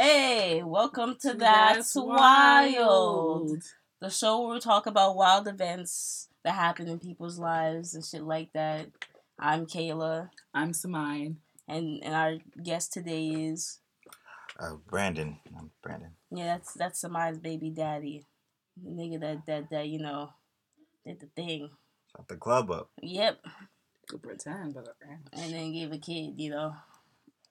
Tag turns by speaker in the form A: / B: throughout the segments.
A: Hey, welcome to That's, wild. The show where we talk about wild events that happen in people's lives and shit like that. I'm Kayla.
B: I'm Samine.
A: And and our guest today is
C: uh, Brandon. I'm Brandon.
A: Yeah, that's that's Samine's baby daddy. The nigga that that that, you know, did the thing.
C: Shut the club up.
A: Yep.
B: Good pretend, but
A: and then gave a kid, you know.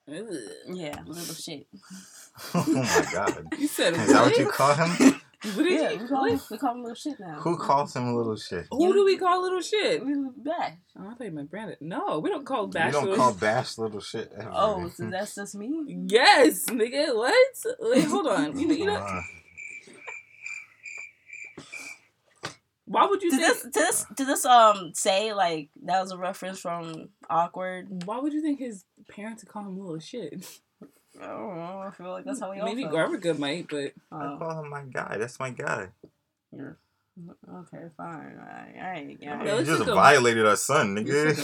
A: Yeah, little shit.
C: oh my god.
B: You said
C: Is that what you call him?
A: What did yeah, you, we call, him, we call him little shit now.
C: Who calls him little shit?
B: Who do we call little shit?
A: Bash.
B: Oh, I thought you meant Brandon. No, we don't call Bash.
C: We don't call Bash little shit. Ever.
A: Oh, so that's just me?
B: Yes, nigga. What? Wait, hold on. You, you know. Why would you
A: did this, did this did this um say like that was a reference from awkward?
B: Why would you think his parents would call him little shit?
A: I don't know. I feel like that's how we
B: Maybe
A: all
B: Maybe good might, but
C: I call him my guy. That's my guy.
A: Yeah. Okay, fine. All right, all right.
C: All right. you just violated our son, nigga.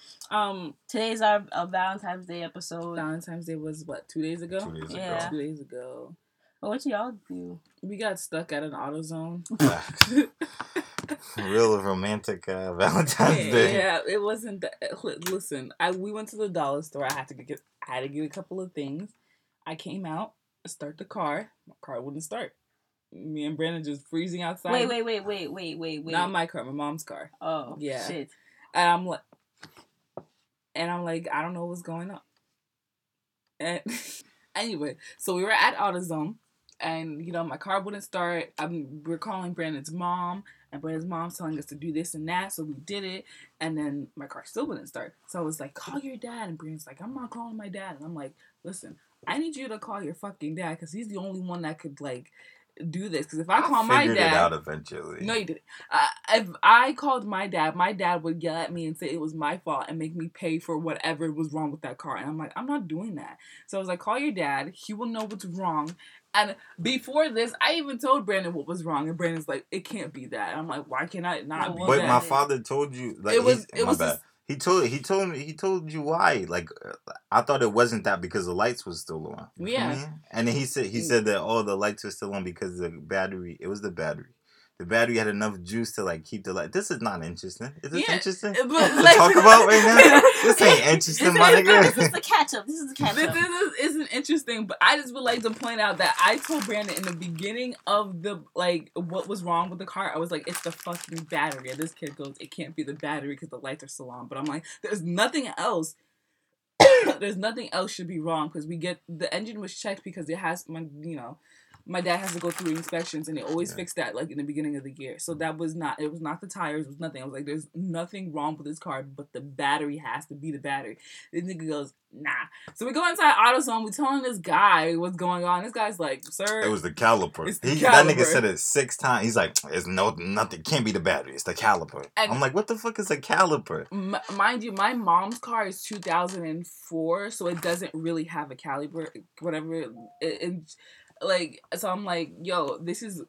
A: um, today's our, our Valentine's Day episode.
B: Valentine's Day was what two days ago?
C: Two days
A: yeah.
C: ago.
B: Two days ago.
A: Well, what y'all do?
B: We got stuck at an AutoZone.
C: Real romantic uh, Valentine's
B: yeah,
C: Day.
B: Yeah, it wasn't. That, listen, I we went to the dollar store. I had to get I had to get a couple of things. I came out, start the car. My car wouldn't start. Me and Brandon just freezing outside.
A: Wait, wait, wait, wait, wait, wait, wait.
B: Not my car, my mom's car.
A: Oh, yeah. Shit.
B: And I'm like, and I'm like, I don't know what's going on. And anyway, so we were at AutoZone and you know my car wouldn't start. I'm we're calling Brandon's mom, and Brandon's mom's telling us to do this and that, so we did it, and then my car still wouldn't start. So I was like, call your dad, and Brandon's like, I'm not calling my dad, and I'm like, listen, I need you to call your fucking dad because he's the only one that could like do this because if I call I my dad, it
C: out eventually.
B: No, you didn't. Uh, if I called my dad, my dad would yell at me and say it was my fault and make me pay for whatever was wrong with that car. And I'm like, I'm not doing that. So I was like, call your dad. He will know what's wrong. And before this, I even told Brandon what was wrong, and Brandon's like, "It can't be that." I'm like, "Why can I not?" be?"
C: But my father told you, like, it was. It was. Bad. He told he told me he told you why. Like I thought it wasn't that because the lights was still on.
B: Yeah.
C: And then he said he mm. said that all oh, the lights were still on because the battery. It was the battery the battery had enough juice to like keep the light. This is not interesting. Is this yeah, interesting but, like, to talk about right now? this ain't interesting, this my
A: nigga. This is the catch up. This is the catch
B: up. This, this isn't interesting, but I just would like to point out that I told Brandon in the beginning of the like what was wrong with the car. I was like, it's the fucking battery. And this kid goes, it can't be the battery because the lights are still on. But I'm like, there's nothing else. there's nothing else should be wrong because we get the engine was checked because it has my you know my dad has to go through inspections and they always yeah. fix that like in the beginning of the year. So that was not it was not the tires, it was nothing. I was like, there's nothing wrong with this car, but the battery has to be the battery. This nigga goes, nah. So we go inside AutoZone, we telling this guy what's going on. This guy's like, sir.
C: It was the caliper. The he, caliper. That nigga said it six times. He's like, it's no nothing can't be the battery, it's the caliper. And I'm like, what the fuck is a caliper?
B: M- mind you, my mom's car is 2004, so it doesn't really have a caliper, whatever. It, it, like so i'm like yo this is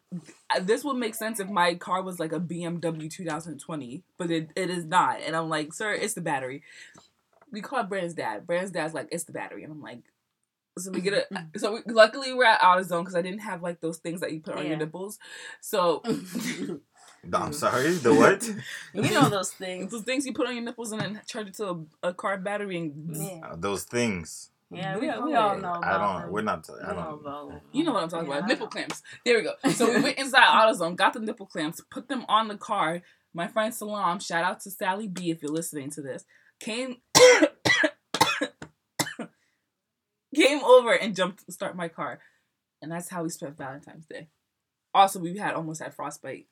B: this would make sense if my car was like a bmw 2020 but it, it is not and i'm like sir it's the battery we called brand's dad brand's dad's like it's the battery and i'm like so we get a so we, luckily we're at AutoZone because i didn't have like those things that you put on yeah. your nipples so
C: I'm sorry, the what?
A: you know those things.
B: Those things you put on your nipples and then charge it to a, a car battery and
C: yeah. uh, those things.
A: Yeah, we, we all know.
C: I don't. We're not. I don't.
B: Know. You know what I'm talking yeah, about? Nipple clamps. There we go. So we went inside AutoZone, got the nipple clamps, put them on the car. My friend Salam, shout out to Sally B if you're listening to this, came came over and jumped to start my car, and that's how we spent Valentine's Day. Also, we had almost had frostbite.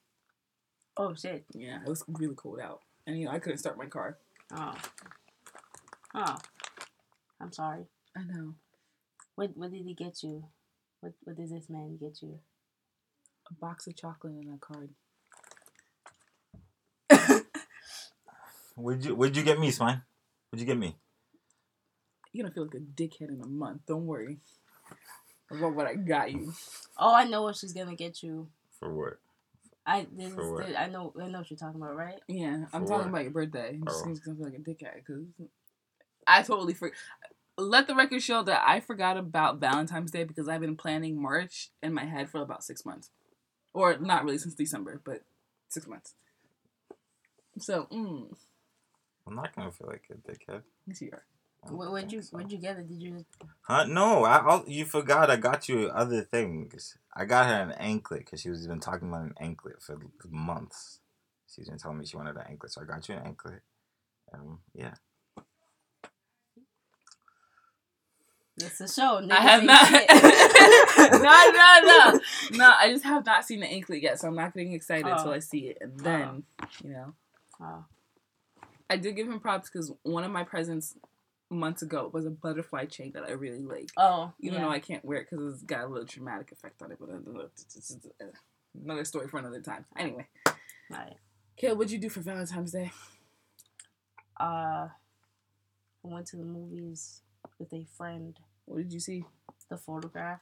A: Oh shit!
B: Yeah, it was really cold out, and you know I couldn't start my car.
A: Oh. Oh. I'm sorry.
B: I know.
A: What what did he get you? What what did this man get you?
B: A box of chocolate and a card.
C: What'd you What'd you get me, Spine? What'd you get me?
B: You're gonna feel like a dickhead in a month. Don't worry about what I got you.
A: Oh, I know what she's gonna get you.
C: For what?
A: I this For what? I know I know what you're talking about, right?
B: Yeah, I'm For talking what? about your birthday. I'm just, gonna feel like a dickhead because I totally forgot. Let the record show that I forgot about Valentine's Day because I've been planning March in my head for about six months, or not really since December, but six months. So, mm.
C: I'm not gonna feel like a dickhead.
B: Yes, you are.
A: What would you? So. What'd you get it? Did you?
C: Huh? No, I. I'll, you forgot. I got you other things. I got her an anklet because she was been talking about an anklet for months. She's been telling me she wanted an anklet, so I got you an anklet. Um, yeah.
A: It's a show.
B: I have not. no, no, no, no. I just have not seen the anklet yet, so I'm not getting excited until oh. I see it, and then oh. you know. Oh. I did give him props because one of my presents months ago was a butterfly chain that I really like.
A: Oh,
B: even yeah. though I can't wear it because it's got a little traumatic effect on it, but uh, uh, uh, another story for another time. Anyway, right. Kayla, what'd you do for Valentine's Day?
A: Uh, I went to the movies with a friend.
B: What did you see?
A: The photograph.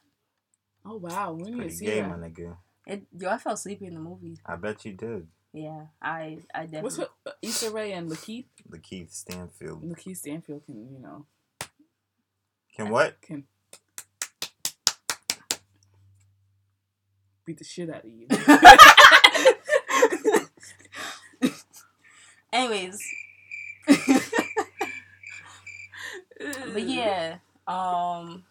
B: Oh wow, when
C: you see gay, that? my nigga.
A: It, yo, I fell asleep in the movie.
C: I bet you did.
A: Yeah, I I definitely.
B: What's her, uh, Issa Rae and Lakeith?
C: Lakeith Stanfield.
B: Lakeith Stanfield can you know.
C: Can what?
B: Can beat the shit out of you.
A: Anyways. But yeah, um,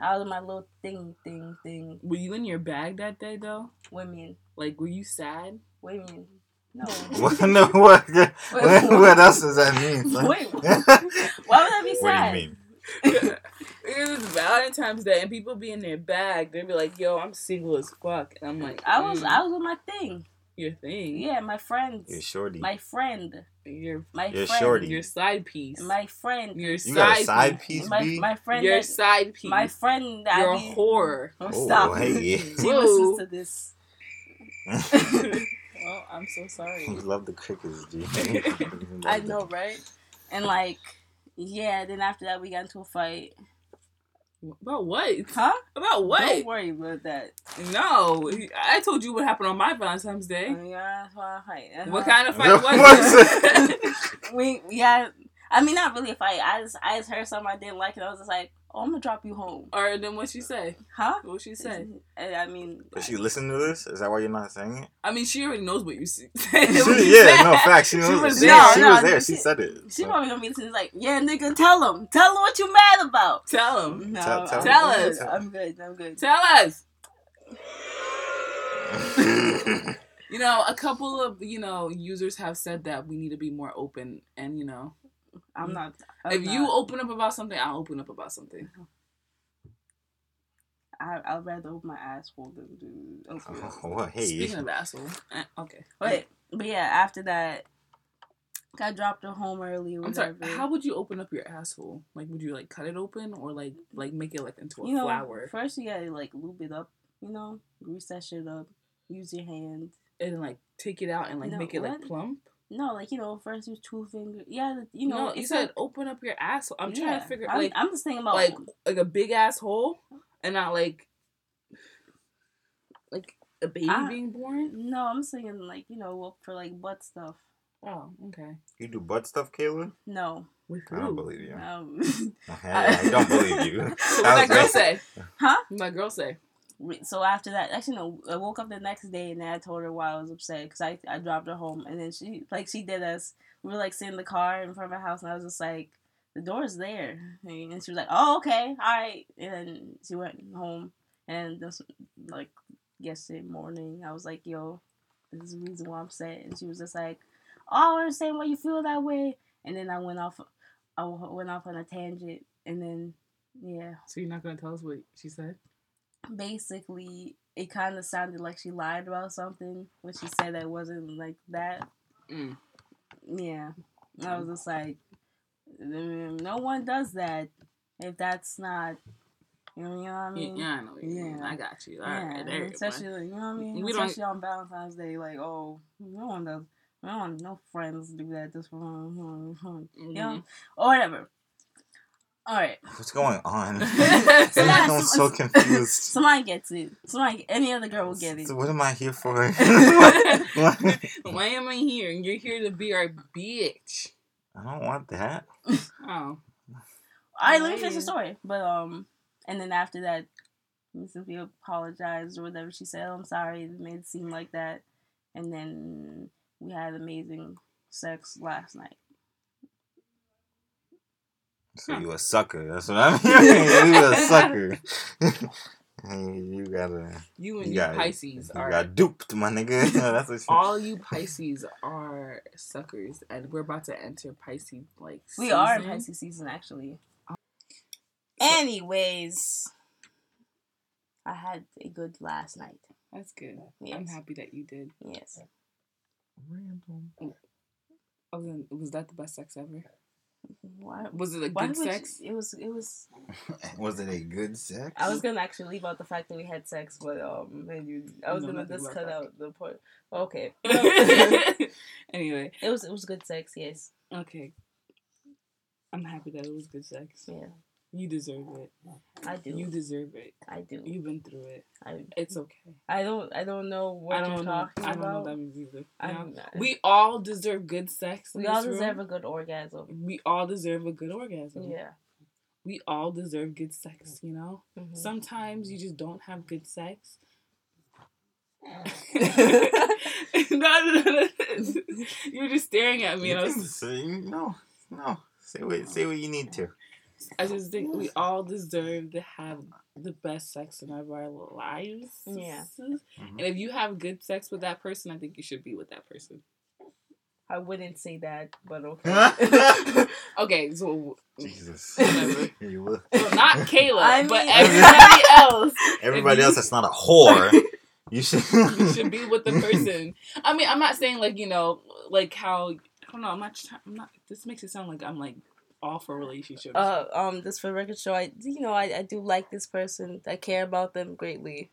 A: how was my little thing, thing, thing?
B: Were you in your bag that day though?
A: What mean?
B: Like, were you sad?
A: What do you? No.
C: what, no, what, Wait, what, what, else does that mean?
A: Wait, why would I be sad?
C: What do you mean?
B: it was Valentine's Day and people be in their bag. They'd be like, "Yo, I'm single as fuck," and I'm like,
A: "I was, mm. I was with my thing."
B: Your thing?
A: Yeah, my friends.
C: Your shorty.
A: My friend.
B: Your
A: my
C: your
A: friend.
C: shorty.
B: Your side piece.
A: My friend.
B: Your
C: you
B: side,
C: got a side piece. piece
A: my, my friend.
B: Your that, side piece.
A: My friend.
B: That You're be, a whore.
A: Oh, oh, stop.
C: Hey.
A: she listens to this.
B: oh, I'm so sorry.
C: You love the crickets, G.
A: I know, right? And like, yeah. Then after that, we got into a fight.
B: About what?
A: Huh?
B: About what?
A: Don't worry about that.
B: No, I told you what happened on my Valentine's Day.
A: Oh, yeah, that's why I fight. That's
B: what kind of fight was
A: it? we yeah. I mean, not really a fight. I just I just heard something I didn't like, and I was just like, "Oh, I'm gonna drop you home."
B: Or then what she say?
A: Huh?
B: What she say?
A: Eh, I mean,
C: does she listen to this? Is that why you're not saying it?
B: I mean, she already knows what you see.
C: she, yeah, no fact. She, knows, she was there. No, she, no, was there. She, she, said it.
A: She so. probably gonna be listening. Like, yeah, nigga, tell him. Tell him what you mad about.
B: Tell him.
A: No,
C: tell, tell,
B: tell us.
A: I'm good. I'm good.
B: Tell us. you know, a couple of you know users have said that we need to be more open, and you know,
A: I'm not. I'm
B: if
A: not.
B: you open up about something, I'll open up about something.
A: I I'd rather open my asshole than do open.
C: Oh, well, hey.
B: Speaking of asshole, eh, okay.
A: Wait, but yeah, after that, I dropped her home early.
B: I'm sorry. How would you open up your asshole? Like, would you like cut it open or like like make it like into a
A: you know,
B: flower?
A: First, you gotta like lube it up. You know, grease that shit up. Use your hand
B: and like take it out and like no, make it what? like plump.
A: No, like you know, first use two fingers. Yeah, you know.
B: No, you said like, open up your asshole. I'm yeah, trying to figure.
A: I'm,
B: like
A: I'm just thinking about
B: like like a big asshole and not like like a baby I, being born.
A: No, I'm saying like you know look for like butt stuff.
B: Oh, okay.
C: You do butt stuff, Kayla?
A: No.
B: With
C: who? I don't believe you.
A: Um,
C: I, I don't believe you.
B: so what that girl say?
A: Huh?
B: What that girl say?
A: So after that, actually no, I woke up the next day and then I told her why I was upset because I I dropped her home and then she like she did us. We were like sitting in the car in front of her house and I was just like, the door's there, and she was like, oh okay, all right, and then she went home and just like yesterday morning I was like, yo, this is the reason why I'm upset, and she was just like, oh I understand why you feel that way, and then I went off, I went off on a tangent, and then yeah.
B: So you're not gonna tell us what she said?
A: Basically it kind of sounded like she lied about something when she said that it wasn't like that.
B: Mm.
A: Yeah, I was just like, no one does that if that's not. You know, what I mean?
B: Yeah, I know. Yeah, I got you. All yeah, right, there
A: especially you know what I mean. We especially don't... on Valentine's Day, like oh, no one does. No one, no friends do that just for mm-hmm. you know, or whatever. All right.
C: What's going on? I'm so confused.
A: Somebody gets it. Somebody, any other girl will get it.
C: So what am I here for? Why
B: am I here? You're here to be our bitch.
C: I don't want that.
B: oh.
A: All right, let me finish the story. But um, and then after that, Cynthia apologized or whatever. She said, oh, "I'm sorry, it made it seem like that." And then we had amazing sex last night.
C: So you a sucker? That's what I mean. you a sucker. you gotta.
B: You and you, you Pisces
C: you are. got duped, my nigga. That's what.
B: all you Pisces are suckers, and we're about to enter Pisces like.
A: We are in Pisces season, actually. Anyways, I had a good last night.
B: That's good. Yes. I'm happy that you did.
A: Yes.
B: Random. Oh, oh was that the best sex ever? Why was it a good sex?
A: You, it was. It was.
C: was it a good sex?
A: I was gonna actually leave out the fact that we had sex, but um, you, I was no, gonna just cut out the part. Okay.
B: anyway,
A: it was it was good sex. Yes.
B: Okay. I'm happy that it was good sex.
A: Yeah.
B: You deserve it.
A: I do.
B: You deserve it.
A: I do.
B: You've been through it. I, it's okay.
A: I don't. I don't know what I don't you're know, talking I don't about. know that means either.
B: You we all deserve good sex.
A: We all deserve room. a good orgasm.
B: We all deserve a good orgasm.
A: Yeah.
B: We all deserve good sex. You know. Mm-hmm. Sometimes you just don't have good sex. no, no, no, You're just staring at me.
C: You and I was saying no, no. Say what, say what you need to.
B: I just think we all deserve to have the best sex in our lives.
A: Yeah.
B: Mm-hmm. And if you have good sex with that person, I think you should be with that person.
A: I wouldn't say that, but okay.
B: okay, so
C: Jesus, whatever.
B: you will. So not Kayla, I mean, but everybody else.
C: Everybody else that's not a whore. You should.
B: you should be with the person. I mean, I'm not saying like you know, like how I don't know. I'm not. I'm not. This makes it sound like I'm like all for relationships.
A: Uh, um, just for record show, I you know I, I do like this person. I care about them greatly.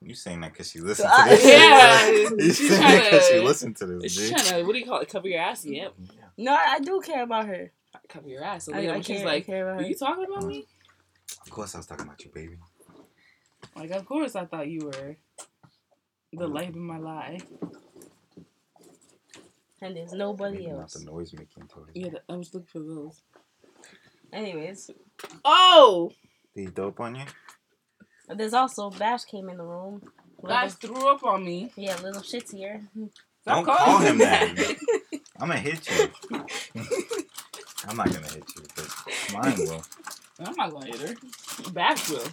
C: You saying that because you listen to this?
B: Yeah,
C: you saying that because you listen to this?
B: She's trying to what do you call it? Cover your ass? Yep.
A: Yeah. No, I, I do care about her.
B: Cover your ass. So I, I she's care, like, "Are you talking about me?"
C: Of course, I was talking about you, baby.
B: Like, of course, I thought you were the light of my life.
A: And there's nobody Maybe else.
C: Not the noise making toys.
B: Yeah, I was looking for those.
A: Anyways.
B: Oh!
C: These dope on you?
A: There's also Bash came in the room.
B: Bash threw up on me.
A: Yeah, little shit's here.
C: Don't call him that. I'm gonna hit you. I'm not gonna hit you, but mine will.
B: I'm not gonna hit her. Bash will.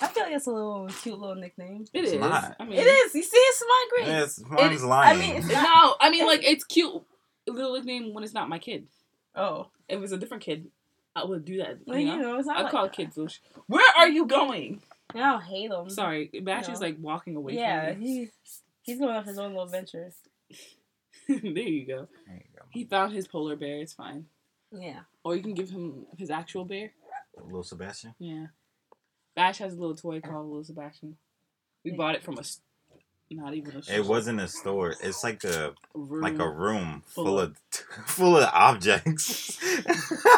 A: I feel like it's a little cute little nickname.
B: It it's is. Not.
A: I mean, it is. You see, it's my green.
C: Yes, mine's lying.
B: I mean, it's no. I mean, like it's cute. Little nickname when it's not my kid.
A: Oh,
B: if it's a different kid, I would do that.
A: Well, you know, you know it's not
B: I
A: like
B: call that. kids. Those. Where are you going?
A: I don't hate him.
B: Sorry, Bash is like walking away.
A: Yeah, he he's going off his own little venture.
B: there you go.
C: There you go.
B: He found his polar bear. It's fine.
A: Yeah.
B: Or you can give him his actual bear.
C: Little Sebastian.
B: Yeah. Bash has a little toy called Little Sebastian. We bought it from a, not even a.
C: Store. It wasn't a store. It's like a room like a room full, full of, of full of objects.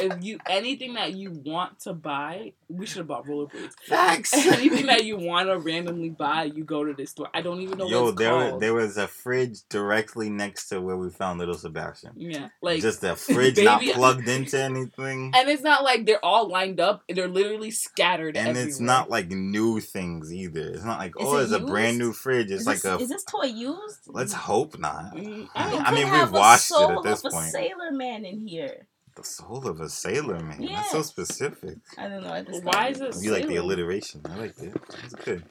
B: if you anything that you want to buy, we should have bought rollerblades.
C: Facts.
B: anything that you want to randomly buy, you go to this store. I don't even know. Yo,
C: there
B: called.
C: Was, there was a fridge directly next to where we found Little Sebastian.
B: Yeah, like
C: just a fridge baby, not plugged into anything.
B: And it's not like they're all lined up. They're literally scattered.
C: And
B: everywhere.
C: it's not like new things either. It's not like is oh, it it's used? a brand new fridge. It's
A: is
C: like
A: this,
C: a.
A: Is this toy used?
C: Let's hope not.
A: Mm, I, I mean, we've washed it at this point. Sailor Man in here.
C: The soul of a sailor man. Yeah. That's so specific.
A: I don't know. I
B: just Why is it?
C: You like the alliteration? I like it. It's good.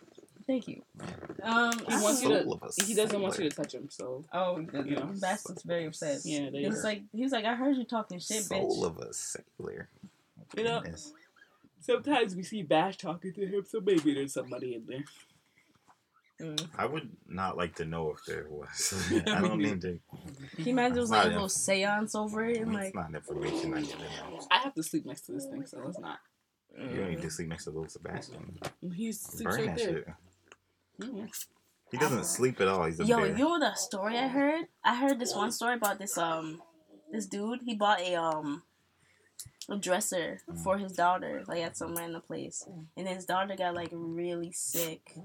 A: Thank you. Um,
B: he wants you to. He doesn't want you to touch him. So.
A: Oh, you know, Bastards very upset.
B: Yeah, they
A: It's like he was like, I heard you talking shit,
C: soul
A: bitch.
C: Soul of a sailor.
B: You know. Sometimes we see Bash talking to him, so maybe there's somebody in there.
C: Mm. I would not like to know if there was. I don't need to.
A: He might do like a little seance over it.
C: And,
A: like,
C: not information I need to know.
B: I have to sleep next to this thing, so it's not.
C: You don't need to sleep next to little Sebastian.
B: He's sleeps Burn right there.
C: He doesn't sleep at all. He's a
A: Yo,
C: bear.
A: you know the story I heard? I heard this one story about this um this dude. He bought a um a dresser mm. for his daughter, like at some random place, and his daughter got like really sick,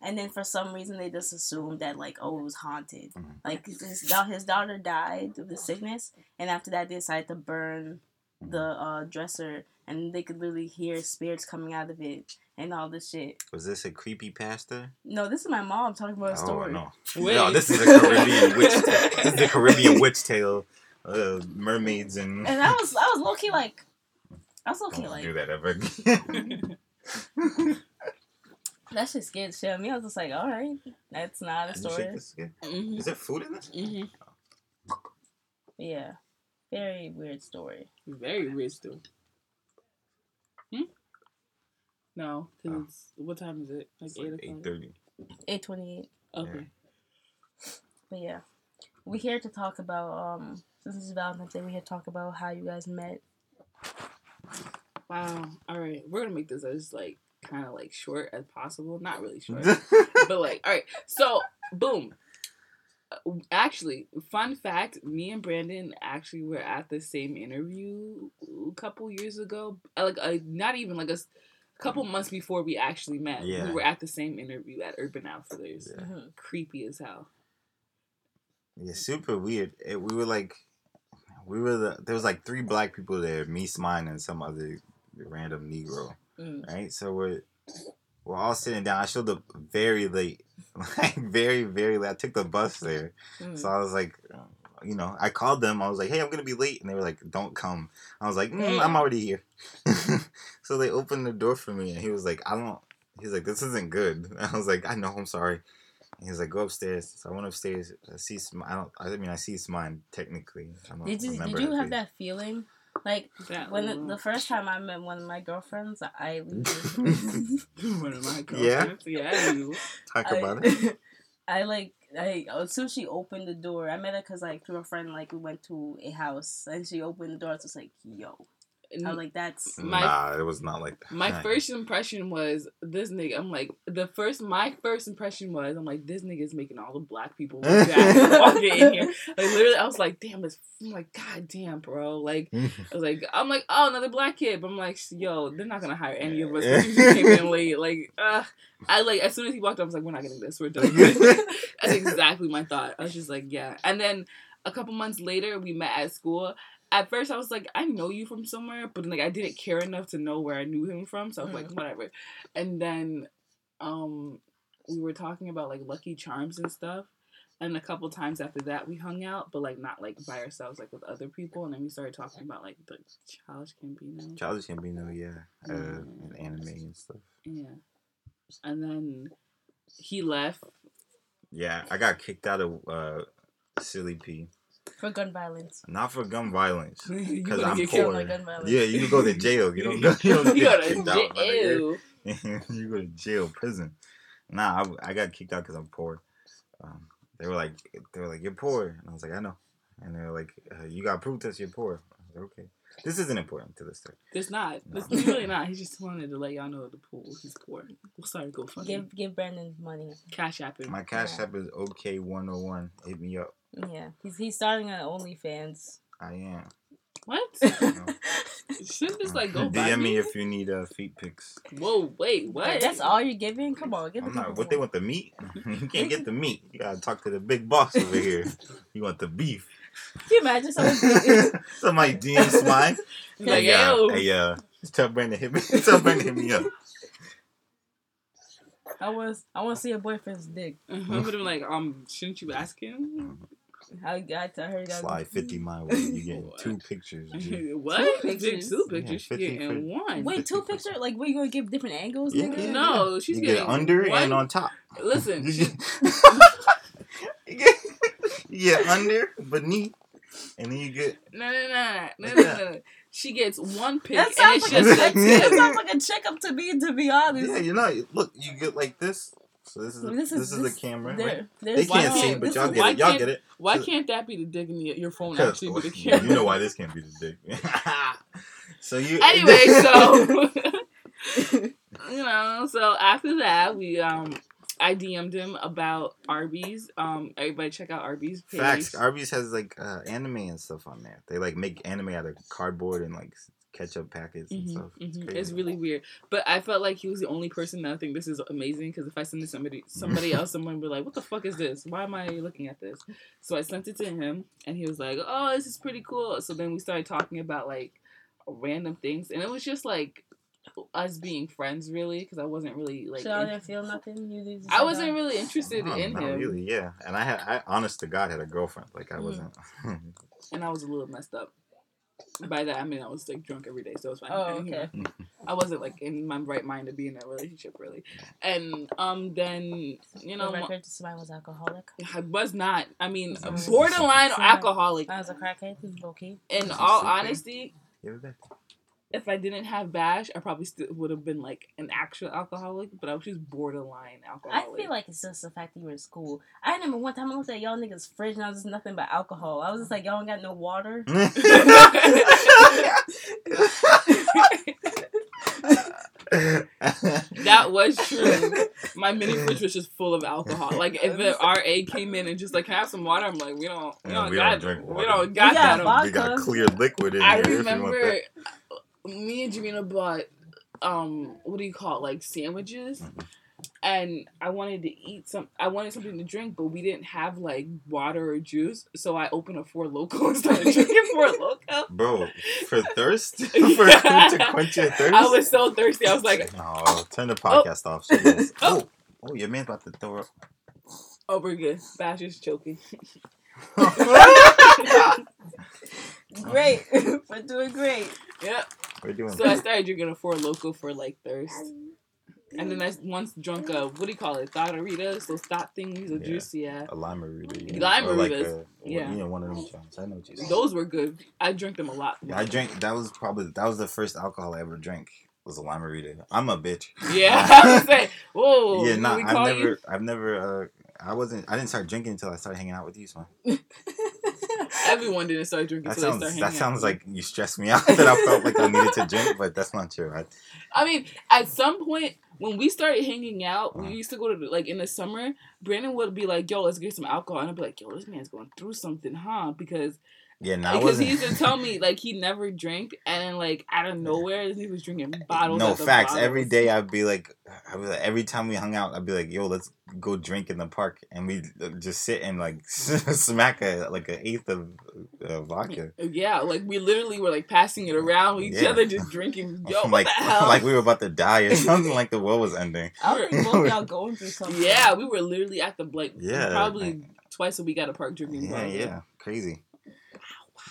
A: and then for some reason they just assumed that like oh it was haunted, mm. like his his daughter died of the sickness, and after that they decided to burn the uh, dresser, and they could literally hear spirits coming out of it and all this shit.
C: Was this a creepypasta?
A: No, this is my mom talking about a oh, story.
C: Oh, no. Wait. no, this is a Caribbean witch. This is a Caribbean witch tale. Uh, mermaids and.
A: And that was I was low key like I was looking like
C: do that ever again.
A: that shit scared shit me. I was just like, all right, that's not a story.
C: Mm-hmm. Is there food in this? Mm-hmm.
A: Yeah, very weird story.
B: Very weird story. Hmm? No, because oh. what time is it? Like it's eight. Eight thirty.
A: Eight twenty-eight. Okay. Yeah. But yeah, we're here to talk about um. Since it's Valentine's Day, we here to talk about how you guys met
B: Wow. All right, we're gonna make this as like kind of like short as possible. Not really short, but like all right. So boom. Uh, actually, fun fact: me and Brandon actually were at the same interview a couple years ago. Uh, like, uh, not even like a couple months before we actually met. Yeah. We were at the same interview at Urban Outfitters. Yeah. Mm-hmm. Creepy as hell.
C: Yeah, super weird. It, we were like we were the there was like three black people there, me, Smine, and some other random Negro. Mm. Right, so we're we're all sitting down. I showed up very late, like very very late. I took the bus there, mm. so I was like, you know, I called them. I was like, hey, I'm gonna be late, and they were like, don't come. I was like, mm, I'm already here. so they opened the door for me, and he was like, I don't. He's like, this isn't good. I was like, I know, I'm sorry. He was like, "Go upstairs." So I went upstairs. I see. I don't. I mean, I see mine technically.
A: did you Did you have that feeling? Like when the, the, first time I met one of my girlfriends, I one
C: of my girlfriends. Yeah. Yeah. Talk
A: I, about it. I like. I as soon as she opened the door, I met her because like through a friend. Like we went to a house and she opened the door. I was like, "Yo, I was like, that's
C: my. Nah, it was not like that.
B: My first impression was this nigga. I'm like, the first, my first impression was, I'm like, this nigga is making all the black people walk in here. Like literally, I was like, damn, it's. I'm like, god damn, bro. Like, I was like, I'm like, oh, another black kid. But I'm like, yo, they're not gonna hire any of us. We just came in late. Like, uh, I like as soon as he walked up, I was like, we're not getting this. We're done. That's exactly my thought. I was just like, yeah. And then a couple months later, we met at school at first I was like, I know you from somewhere, but like I didn't care enough to know where I knew him from, so I was mm-hmm. like, whatever. And then um we were talking about like Lucky Charms and stuff. And a couple times after that we hung out, but like not like by ourselves, like with other people. And then we started talking about like the Childish Gambino.
C: Childish Gambino, yeah. Uh, and anime and stuff.
B: Yeah. And then he left.
C: Yeah, I got kicked out of uh Silly P.
A: For gun violence.
C: Not for gun violence. Because I'm poor. Yeah, you go to jail. You don't go, you don't you get kicked out. Jail. you go to jail, prison. Nah, I, I got kicked out because I'm poor. Um, they were like, they were like, you're poor, and I was like, I know. And they were like, uh, you got proof that you're poor. I was like, okay. This isn't important to this story.
B: It's not. No. It's really not. He just wanted to let y'all know the pool. He's poor. We'll start go funny.
A: Give give Brandon money.
B: Cash app him.
C: My cash yeah. app is OK one oh one. Hit me up.
A: Yeah, he's he's starting on OnlyFans.
C: I am.
B: What? Shouldn't just like go
C: DM me if you need uh, feet pics.
B: Whoa, wait, what?
A: That's all you're giving? Come on,
C: give I'm not, What they want the meat? you can't get the meat. You gotta talk to the big boss over here. You want the beef?
A: Can you imagine
C: somebody DM Smine? Like, hey, uh, hey, uh, tell Brandon hit me. tell Brandon hit me up.
A: I was I want to see your boyfriend's dick.
B: Mm-hmm. But I'm like, um, shouldn't you ask him?
A: I got to her.
C: Slide fifty my way. You get two pictures.
B: what? Two pictures. Two pictures. Yeah, she getting one.
A: Wait, two pictures? Like, what you gonna give different angles?
B: Yeah,
A: nigga?
B: No, she's
C: you
B: getting
C: get under one. and on top.
B: Listen.
C: you, get, you get under, beneath, and then you get.
B: No, no, no, no, no, no. no. She gets one pick, that and it's like just
A: a, That sounds like a checkup to me, to be honest.
C: Yeah, you know, look, you get like this. So this is this, is, this is the camera. There, they can't see, but y'all get it. Y'all get it.
B: Why can't that be the dick and your phone actually be the camera?
C: You know why this can't be the dick. so you
B: anyway. so you know, so after that, we um I DM'd him about Arby's. Um, everybody check out Arby's. Page.
C: Facts. Arby's has like uh, anime and stuff on there. They like make anime out of cardboard and like ketchup packets and
B: Mhm,
C: stuff. It's,
B: mhm.
C: crazy.
B: It's really weird. But I felt like he was the only person that I think this is amazing because if I send it to somebody, somebody else, someone would be like, "What the fuck is this? Why am I looking at this?" So I sent it to him, and he was like, "Oh, this is pretty cool." So then we started talking about like random things, and it was just like us being friends, really, because I wasn't really like.
A: so y'all
B: in-
A: didn't feel nothing. You just
B: I wasn't
A: that?
B: really interested
C: No,
B: in
C: not
B: him,
C: really, yeah. And I had, I honest to God, had a girlfriend. Like I
A: Mm.
C: wasn't.
B: and I was a little messed up. By that I mean I was like drunk every day, so it was fine.
A: Oh,
B: And, you
A: okay.
B: know, I wasn't like in my right mind to be in that relationship really, and um then you know
A: For the
B: mo-
A: record, somebody was alcoholic.
B: I was not. I mean, borderline alcoholic.
A: I was a crackhead. Okay.
B: In all honesty,
C: You ever been?
B: If I didn't have Bash, I probably still would have been like an actual alcoholic. But I was just borderline alcoholic.
A: I feel like it's just the fact that you were in school. I remember one time I looked at y'all niggas' fridge and I was just nothing but alcohol. I was just like, y'all ain't got no water.
B: that was true. My mini fridge was just full of alcohol. Like if the RA came in and just like have some water, I'm like, we don't, we
C: Yeah,
B: don't
C: we
B: got,
C: don't drink
B: we don't got
A: We got
B: that.
A: vodka.
C: we got clear liquid in
B: I
C: here. if you want
B: remember
C: that.
B: Me and Jamina bought um what do you call it like sandwiches
C: Mm-hmm.
B: and I wanted to eat some I wanted something to drink but we didn't have like water or juice so I opened a Four Loko and started drinking Four Loko
C: Bro, for thirst? for
B: Yeah.
C: to quench your thirst?
B: I was so thirsty I was like
C: No, turn the podcast off. She is- Oh. oh, your man's about to throw up.
B: oh we're good Bash is choking
A: Great. we're doing great.
B: yeah
C: We're doing
B: so I started drinking a Four Loko for like thirst and then I once drunk a what do you call it Thotteritas those thought things of
C: Yeah.
B: juice yeah
C: a lime margarita.
B: Lime
C: Or like
B: margaritas,
C: a-
B: yeah.
C: You know, one of them joints. I know what you said.
B: those were good I drank them a lot
C: Yeah, I drank. That was probably that was the first alcohol I ever drank. Was a lime margarita. I'm a bitch.
B: Yeah, I was whoa.
C: yeah,
B: we
C: I've never,
B: you?
C: I've never, uh, I wasn't, I didn't start drinking until I started hanging out with you, son.
B: Everyone didn't start drinking
C: That sounds, that
B: hanging
C: sounds
B: out.
C: like you stressed me out that I felt like I needed to drink, but that's not true. I,
B: I mean, at some point when we started hanging out, we
C: Uh-huh.
B: used to go to like in the summer. Brandon would be like, "Yo, let's get some alcohol," and I'd be like, "Yo, this man's going through something, huh?" Because
C: yeah, I
B: because he used to tell me like he never drank, and then like out of nowhere he was drinking bottles.
C: no facts.
B: bottles.
C: Every day I'd be like, I was like, every time we hung out, I'd be like, "Yo, let's go drink in the park," and we just sit and like smack a like an eighth of uh, vodka.
B: Yeah, like we literally were like passing it around each
C: Yeah.
B: other, just drinking. Yo, what
C: like
B: the hell?
C: like we were about to die or something, like the world was ending.
A: I don't think both y'all going through something.
B: Yeah, we were literally at the like
C: Yeah,
B: probably twice a week at a park drinking.
C: Yeah, yeah, crazy.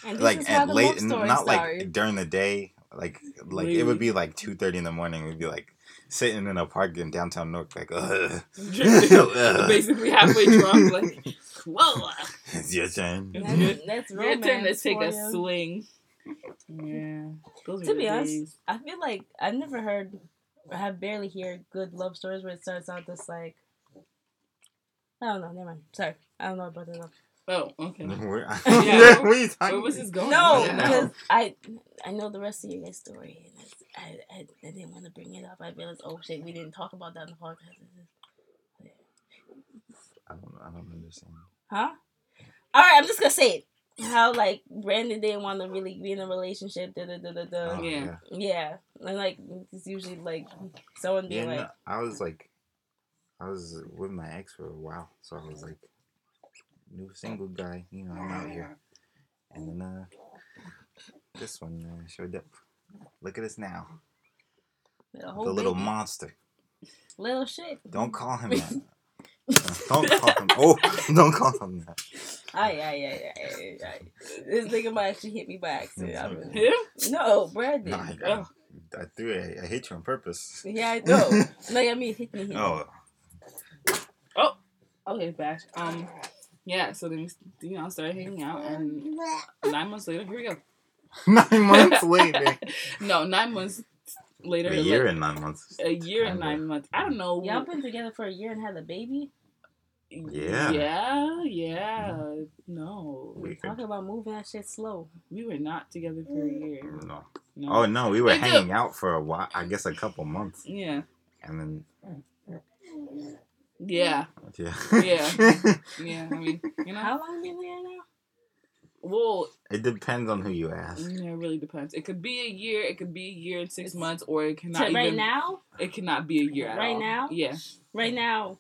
A: And this
C: like
A: is how
C: at
A: the
C: late,
A: love story
C: not
A: started.
C: like during the day. Like like it would be like two thirty in the morning. We'd be like sitting in a park in downtown Newark, like, Ugh.
B: Basically halfway drunk. Like, whoa,
C: it's your turn.
A: That's, that's
B: your turn to
A: romance
B: take
A: for
B: a
A: you.
B: swing. Yeah, those
A: To be
B: the
A: honest,
B: days.
A: I feel like I've never heard, I have barely heard good love stories where it starts out just like, I don't know. Never mind. Sorry, I don't know about that.
B: Oh, okay.
C: Where,
B: Yeah.
C: what are you talking
B: Where was this going?
A: No,
B: I don't
A: because I I know the rest of your guys' story, and it's, I, I I didn't want to bring it up. I realized, oh shit, we didn't talk about that in the podcast.
C: I don't, know I don't understand.
A: Huh? All right, I'm just gonna say it. How like Brandon didn't want to really be in a relationship. Da da da da da.
C: Oh,
B: Yeah.
A: Yeah, and like it's usually like someone being
C: Yeah,
A: like,
C: no, I was like, I was with my ex for a while, so I was like, new single guy, you know, I'm out here, and then uh, this one uh, showed up. Look at us now,
A: the
C: the little
A: baby.
C: monster.
A: little shit.
C: Don't call him that. don't call him. Oh, don't call him that.
A: Aye, aye, aye, aye, aye, aye. This nigga might actually hit me by accident. I really-
B: Him?
A: No, Brandon.
C: No, I,
B: Oh.
C: I, I threw it. I hit you on purpose.
A: Yeah, I know. like I mean, hit me. Hit me.
C: Oh,
B: Okay, Bash. Um, yeah. So then we, you know, started hanging out, and nine months later, here we go.
C: nine months later.
B: no, nine months later.
C: A
B: like,
C: year and nine months.
B: a year and
C: Kinda.
B: nine months. I don't know.
A: Y'all been together for a year and had a baby.
C: Yeah.
B: Yeah. Yeah. Mm-hmm. No,
C: We
A: Talk about moving that shit slow.
B: we were not together for a mm. year.
C: No.
B: No.
C: Oh no, we were hanging out for a while. I guess a couple months,
B: Yeah.
C: and then mm.
B: Yeah.
C: yeah,
B: Yeah. Yeah. I mean, you know.
A: How long been there now?
B: Well,
C: it depends on who you ask.
B: Yeah, it really depends. It could be a year. It could be a year and six months, or it cannot.
A: So right
B: even,
A: now.
B: It cannot be a year.
A: right
B: all.
A: now.
B: Yeah.
A: Right now.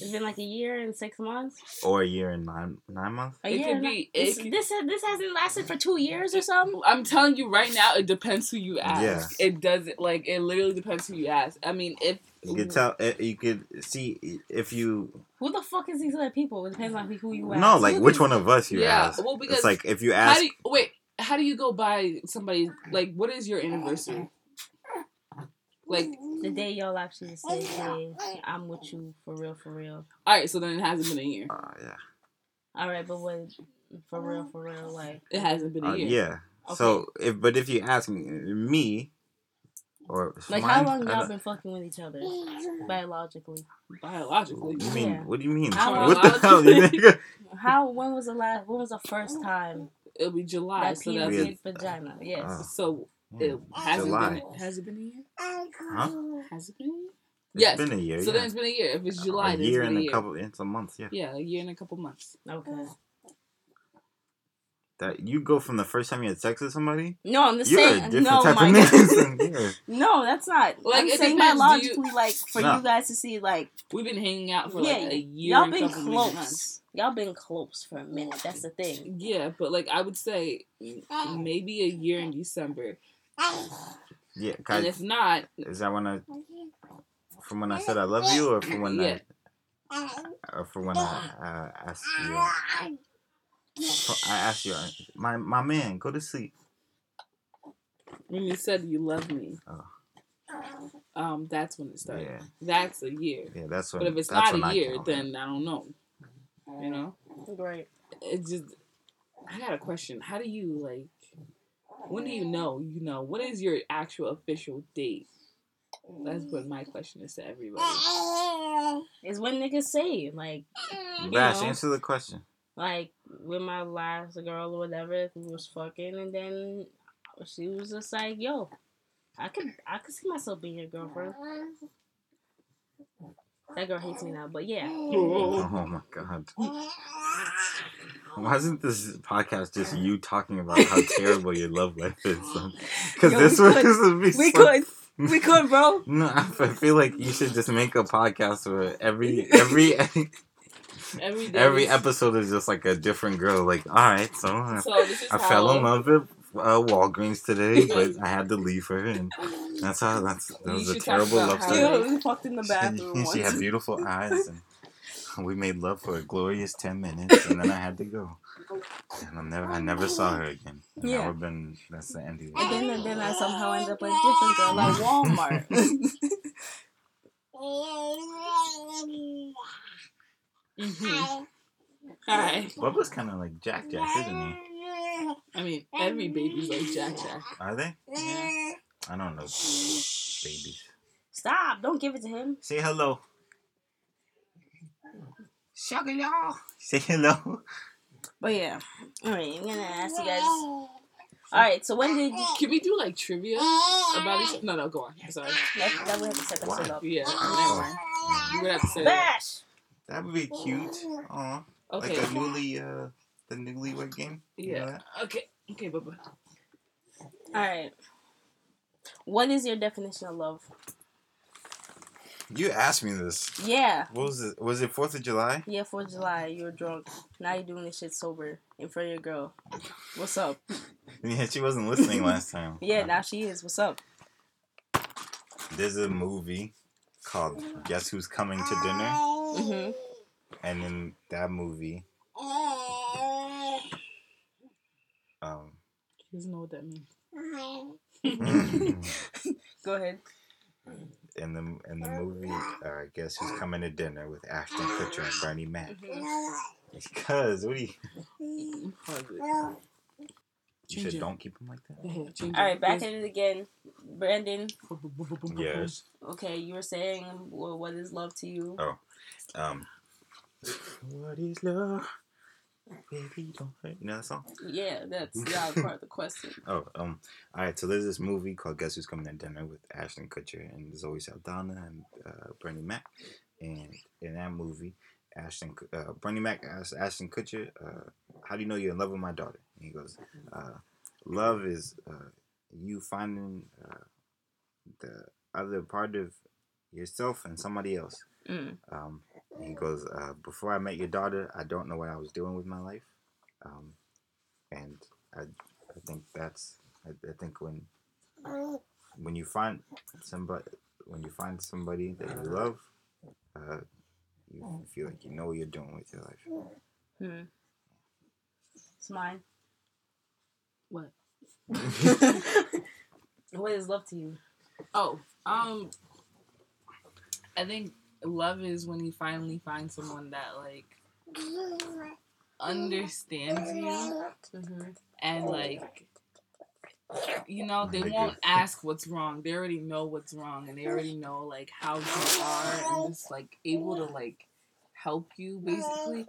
A: It's been like a year and six months.
C: Or a year and nine nine months.
A: A
B: It
A: year
B: could be-
A: This,
B: it could-
A: this this hasn't lasted for two years or something.
B: I'm telling you right now, it depends who you ask.
C: Yeah.
B: It doesn't like it. Literally depends who you ask. I mean, if
C: You could tell. eh, You could see if you.
A: Who the fuck is these other people? It depends on who you ask.
C: No, like
A: Who
C: which one of us you
B: Yeah,
C: ask.
B: well, because
C: it's like if you
B: how
C: ask.
B: do you, wait? How do you go by somebody? Like, what is your anniversary? Like,
A: The day y'all actually say, "Hey, I'm with you for real, for real."
B: all right, so then it hasn't been a year.
C: Uh, yeah.
A: All right, but what? For real, for real, like
B: It hasn't been a
C: Uh,
B: year.
C: yeah. So if but if you ask me, me or
A: like
C: mine,
A: how long
C: I
A: y'all been fucking with each other biologically?
B: Biologically.
C: You mean
A: Yeah.
C: what do you mean?
A: How
C: what the
B: long?
C: hell, you nigga?
A: How? When was the last? When was the first time
B: It'll be July.
A: that
B: So
A: period
B: that's
C: Weird.
A: vagina? Yes.
C: Oh.
B: so.
C: Yeah,
B: It hasn't
C: July.
B: been. Has it been a year?
C: Huh?
B: Has it been a year?
C: It's
B: yes.
C: been a year.
B: So
C: yeah.
B: then it's been a year. If it's July,
C: a
B: then it's
C: year
B: been
C: and
B: a
C: a
B: year.
C: couple, it's a month. Yeah.
B: Yeah, a year and a couple months.
A: Okay.
C: That you go from the first time you had sex with somebody.
A: No, I'm just
C: You're a different
A: No,
C: type
A: my
C: of
A: God.
C: nigga. Yeah.
A: No, that's not.
B: Like,
A: I'm
B: it
A: saying
B: depends. Do you-
A: biologically, like for
C: No.
A: you guys to see, like
B: We've been hanging out for
A: yeah,
B: like a year.
A: y'all been
B: couple
A: close.
B: months.
A: Y'all been close for a minute. That's the thing.
B: Yeah, but like I would say oh. maybe a year in December.
C: Yeah.
B: And
C: Guys,
B: if not,
C: is that when I from when I said I love you, or from when
B: Yeah.
C: I, or from when I uh, asked you? I asked you, my my man, go to sleep.
B: when you said you love me,
C: Oh.
B: um, that's when it started.
C: Yeah,
B: That's a year.
C: yeah, that's when.
B: But if it's not
C: when
B: a
C: I
B: year,
C: count.
B: then I don't know. You know,
A: Great.
B: it just. I got a question. How do you like? When do you know? You know, what is your actual official date? That's what my question is to everybody.
A: Is when niggas say like
C: Bash,
A: know.
C: answer the question.
A: like with my last girl or whatever, we was fucking, and then she was just like, "Yo, I could I could see myself being your girlfriend." That girl hates me now, but yeah.
C: Oh my god. Why isn't this podcast just you talking about how terrible your love life is? Because this
A: could.
C: this would be
A: We
C: so-
A: could, we could, bro.
C: No, I feel like you should just make a podcast where every every
B: Every day.
C: every episode is just like a different girl. Like, all right, so I,
B: So
C: I fell in love with uh, Walgreens today, but I had to leave her, and that's how that's that was a terrible love story.
A: We fucked in the bathroom
C: she, she had beautiful eyes, and we made love for a glorious ten minutes, and then I had to go, and I never I never saw her again. And
A: Yeah.
C: been that's the end of it.
A: And then, and then I somehow end up with a different girl at Walmart.
B: Mhm. Alright.
C: Bubba's kind of like Jack Jack, isn't he?
B: I mean, every baby's like Jack Jack.
C: Are they?
B: Yeah.
C: I don't know babies.
A: Stop! Don't give it to him.
C: Say hello. Sugar y'all. Say hello.
A: But yeah, all right. I'm gonna ask you guys. All right. So when did you?
B: Can we do like trivia about each? No, no, go on. Sorry.
A: That, that we have to set that
C: Why?
A: shit up.
B: Yeah, never mind. You would have to say.
A: Bash.
C: That would be cute. Aw.
B: Okay.
C: Like a newly uh the newlywed game. You know
B: Yeah.
C: that?
B: Okay. Okay, Bubba.
A: All right. What is your definition of love?
C: You asked me this.
A: Yeah.
C: What was it? Was it Fourth of July?
A: Yeah, 4th of July, you were drunk. Now you're doing this shit sober in front of your girl. What's up?
C: Yeah, she wasn't listening last time.
A: Yeah, now she is. What's up?
C: There's a movie called Guess Who's Coming to Dinner,
A: Mm-hmm.
C: and in that movie, um,
B: He doesn't know what that means.
A: Go ahead.
C: In the in the movie, uh, Guess Who's Coming to Dinner with Ashton Kutcher and Bernie Mac. Because what do you? You said don't keep them like that.
B: Yeah,
A: All right, back
B: Yes.
A: at it again. Brandon,
C: Yes.
A: okay, you were saying well, what is love to you?
C: Oh. Um. What is love? Baby, don't hurt. You know that song?
A: Yeah, that's not part of the question.
C: Oh, um, all right. So there's this movie called Guess Who's Coming to Dinner with Ashton Kutcher and Zoe Saldana and uh, Bernie Mac, and in that movie, Ashton, uh, Bernie Mac asked Ashton Kutcher, uh, "How do you know you're in love with my daughter?" He goes, uh, "Love is uh, you finding uh, the other part of yourself and somebody else." Mm. Um, he goes, uh, "Before I met your daughter, I don't know what I was doing with my life, um, and I, I think that's, I, I think when, when you find somebody, when you find somebody that you love, uh, you feel like you know what you're doing with your life." Hmm.
A: It's mine. What? what is love to you?
B: Oh, um, I think love is when you finally find someone that like understands you. Mm-hmm. and like you know they won't ask what's wrong. They already know what's wrong and they already know like how you are and just like able to like help you basically.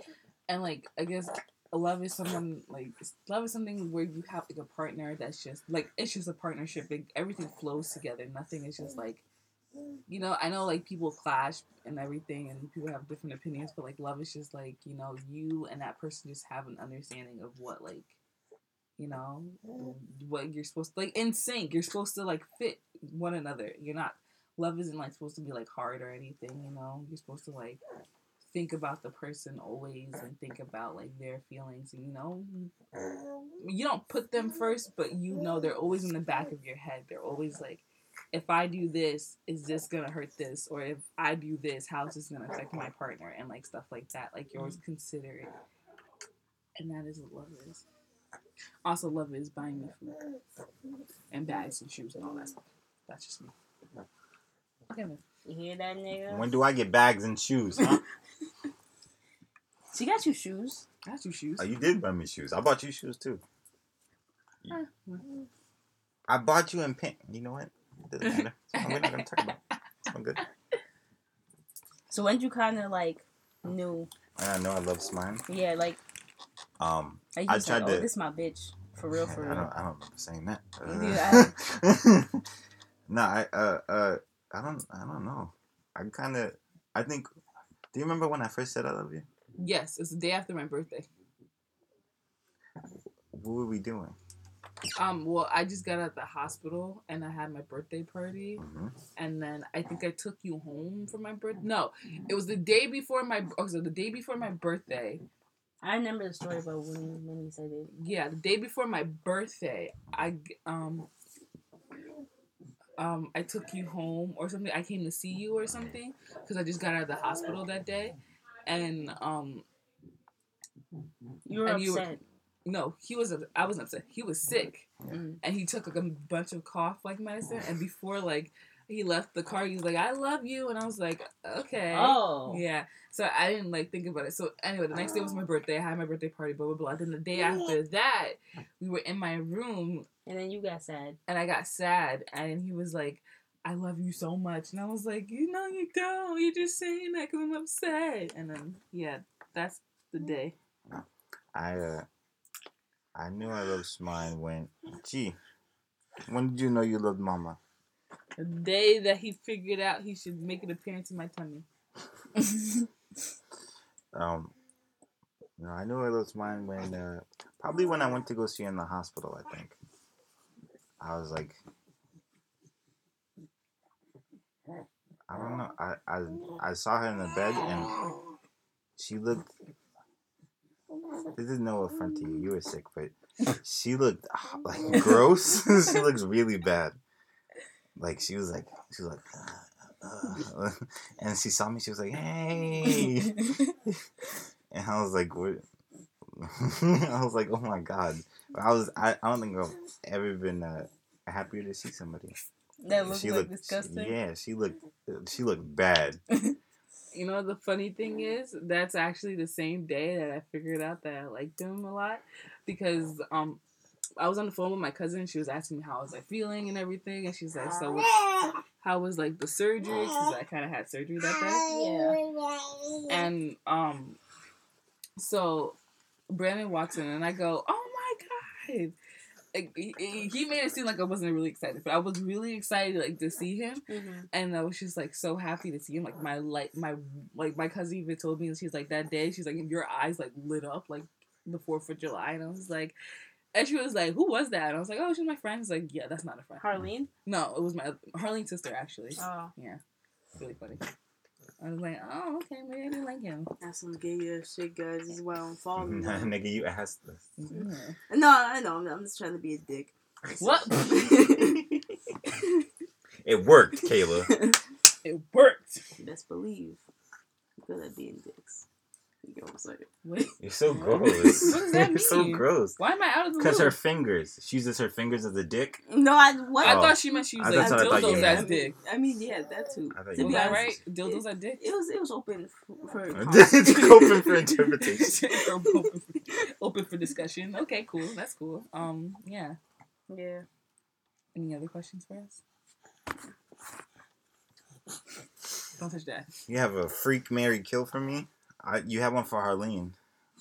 B: And like i guess love is someone like love is something where you have like a partner that's just like it's just a partnership. Like, everything flows together. Nothing is just like you know, I know like people clash and everything, and people have different opinions, but like love is just like you know you and that person just have an understanding of what like you know what you're supposed to like in sync. You're supposed to like fit one another. You're not love isn't like supposed to be like hard or anything. You know, you're supposed to like think about the person always and think about like their feelings. And, you know, you don't put them first, but you know they're always in the back of your head. They're always like if I do this, is this gonna hurt this? Or if I do this, how's this gonna affect my partner? And like stuff like that. Like you're always mm-hmm. considerate. And that is what love is. Also, love is buying me food and bags and shoes and all that stuff. That's just me.
A: Okay, man. You hear that, nigga?
C: When do I get bags and shoes, huh?
A: she got you shoes.
B: I got you shoes.
C: Oh, you did buy me shoes. I bought you shoes too. I bought you in pink. You know what? Doesn't matter. we're not gonna talk about. I'm good.
A: So when you kind of like knew?
C: I know I love slime.
A: Yeah, like.
C: Um,
A: I, I tried like, oh, to. This my bitch for real, for real. I
C: don't. I don't remember saying that. Uh, no, I. Uh. Uh. I don't. I don't know. I kind of. I think. Do you remember when I first said I love you?
B: Yes, it's the day after my birthday.
C: What were we doing?
B: Um, well, I just got out of the hospital and I had my birthday party, mm-hmm. and then I think I took you home for my birthday. No, it was the day before my. Oh, so the day before my birthday.
A: I remember the story about when when you said it.
B: Yeah, the day before my birthday, I um um I took you home or something. I came to see you or something because I just got out of the hospital that day, and um.
A: You were upset. You were,
B: no, he was. I was upset. He was sick, mm. and he took like a bunch of cough like medicine. And before like he left the car, he was like, "I love you," and I was like, "Okay."
A: Oh,
B: yeah. So I didn't like think about it. So anyway, the next day was my birthday. I had my birthday party. Blah blah blah. Then the day after that, we were in my room,
A: and then you got sad,
B: and I got sad, and he was like. I love you so much. And I was like, you know, you don't. You're just saying that because I'm upset. And then, yeah, that's the day.
C: I, uh, I knew I loved Smine when, gee, when did you know you loved Mama?
B: The day that he figured out he should make an appearance in my tummy.
C: um, no, I knew I loved Smine when, uh, probably when I went to go see her in the hospital. I think I was like, I don't know. I I I saw her in the bed and she looked this is no offense to you. You were sick, but she looked like gross. she looks really bad. Like she was like she was like, uh, uh, and she saw me. She was like, "Hey," and I was like, "What?" I was like, "Oh my god!" I was I, I don't think I've ever been uh, happier to see somebody.
A: That looked she like looked, disgusting.
C: Yeah, she looked she looked bad.
B: You know the funny thing is that's actually the same day that I figured out that I liked him a lot because um I was on the phone with my cousin. She was asking me how I was like feeling and everything, and she's like, "So, how was like the surgery?" Because I kind of had surgery that day. Yeah. And um, so Brandon walks in, and I go, "Oh my god!" He, made it seem like I wasn't really excited, but I was really excited like to see him, mm-hmm. and I was just like so happy to see him. Like my like my like my cousin even told me and she's like that day she's like your eyes like lit up like the Fourth of July, and I was like, And she was like, "Who was that?" And I was like, "Oh, she's my friend." She's like, "Yeah, that's not a friend."
A: Harleen.
B: No, it was my Harleen's sister actually.
A: Oh,
B: Yeah, really funny. I was like, "Oh, okay, maybe I didn't like him."
A: that's some gay ass shit, guys. This is why I'm following.
C: Nah,
A: them.
C: nigga, you asked us.
B: Yeah.
A: No, I know. I'm, I'm just trying to be a dick.
B: What?
C: It worked, Kayla.
B: It worked.
A: Best believe. Good at being dicks. You know what I'm saying?
B: Wait,
C: You're so
B: What?
C: gross.
B: What does that
C: You're so
B: mean?
C: gross.
B: why am I out of the
C: Because her fingers. She uses her fingers as a dick.
A: No, I what?
B: I
C: Oh.
B: thought she meant she was
C: I
B: like
C: thought- thought you
B: dildos as
A: I mean,
B: dick.
A: I mean, yeah, that too.
C: I
A: To be
B: Was that
A: honest,
B: right? Dildos as dick.
A: It was it was open for, for
C: it's open for interpretation.
B: open, for, open for discussion. Okay, cool. That's cool. Um, yeah.
A: yeah.
B: Any other questions for us? Don't touch that.
C: You have a freak Mary kill for me? I, you have one for Harleen.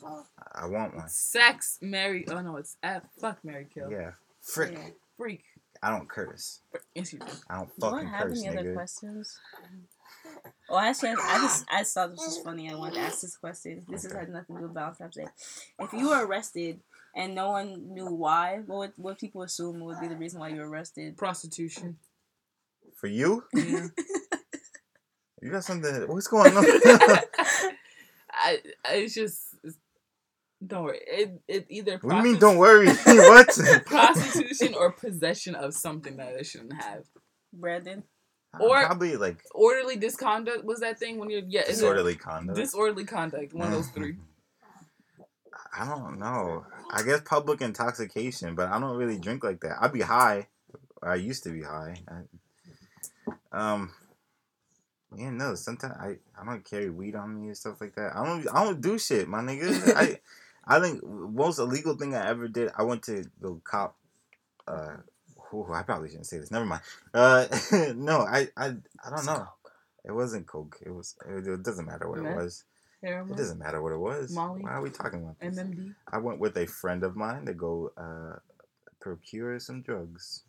A: Oh,
C: I want one.
B: Sex, Mary. Oh no, it's F. Fuck, Mary, kill.
C: Yeah. Frick.
A: yeah.
B: Freak.
C: I don't curse.
B: Yes, you do.
C: I don't fucking
A: Do I have
C: curse,
A: any other questions? Oh, actually, I, I just I just thought this was funny. I wanted to ask this question. This has
C: Okay.
A: had nothing to do with Valentine's Day. If you were arrested and no one knew why, what would, what people assume would be the reason why you were arrested?
B: Prostitution.
C: For you?
B: Yeah.
C: You got something. What's going on?
B: I, I it's just don't worry. It it either
C: what do you mean, don't worry? what?
B: prostitution or possession of something that I shouldn't have.
A: Brandon.
B: Or-
C: Probably like
B: Orderly disconduct was that thing when you're yeah
C: disorderly conduct.
B: disorderly conduct. One of those three.
C: I don't know. I guess public intoxication, but I don't really drink like that. I'd be high. I used to be high. I, um, yeah, no. Sometimes I, I don't carry weed on me and stuff like that. I don't I don't do shit, my nigga. I I think most illegal thing I ever did. I went to the cop. Uh, ooh, I probably shouldn't say this. Never mind. Uh, no, I I I don't know. It wasn't coke. It was. It, it doesn't matter what it was. It doesn't matter what it was.
B: Molly?
C: Why are we talking about this?
B: MMD.
C: I went with a friend of mine to go uh, procure some drugs,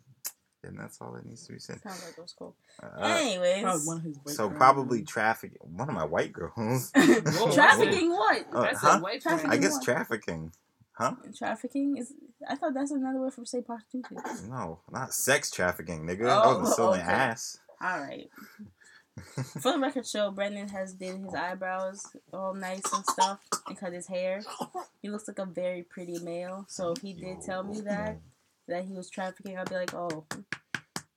C: and that's all that needs to be said.
A: Sounds like it was cool.
C: Uh,
A: Anyways,
B: Probably one of his
C: so
B: boyfriends.
C: probably trafficking. One of my white girls.
A: Trafficking what?
C: Uh,
B: That's
C: huh?
B: white
A: Trafficking.
C: I guess
A: what?
C: trafficking. Huh?
A: Trafficking is. I thought that's another word for say prostitution.
C: No, not sex trafficking, nigga. I
A: Oh,
C: wasn't selling
A: okay.
C: ass.
A: All right. For the record show, Brandon has did his eyebrows all nice and stuff and cut his hair. He looks like a very pretty male. So if he did tell me that that he was trafficking, I'd be like, oh.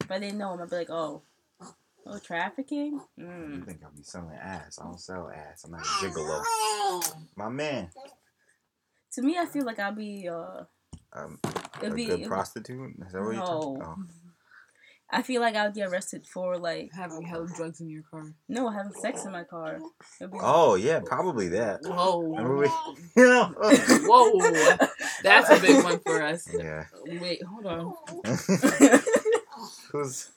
A: If I didn't know him, I'd be like, oh, oh, trafficking.
C: You
A: Mm.
C: think I'll be selling ass? I don't sell ass. I'm not a gigolo. My man.
A: To me, I feel like I'll be uh,
C: Um, a
A: be.
C: good prostitute? Is that what you're talking
A: No. I feel like I would get arrested for like
B: having held drugs in your car.
A: no having sex in my car. It'd
C: Oh. yeah, probably that. Remember
B: Whoa.
C: we, you know,
B: Whoa. That's a big one for us.
C: yeah.
B: Wait, hold on.
C: Who's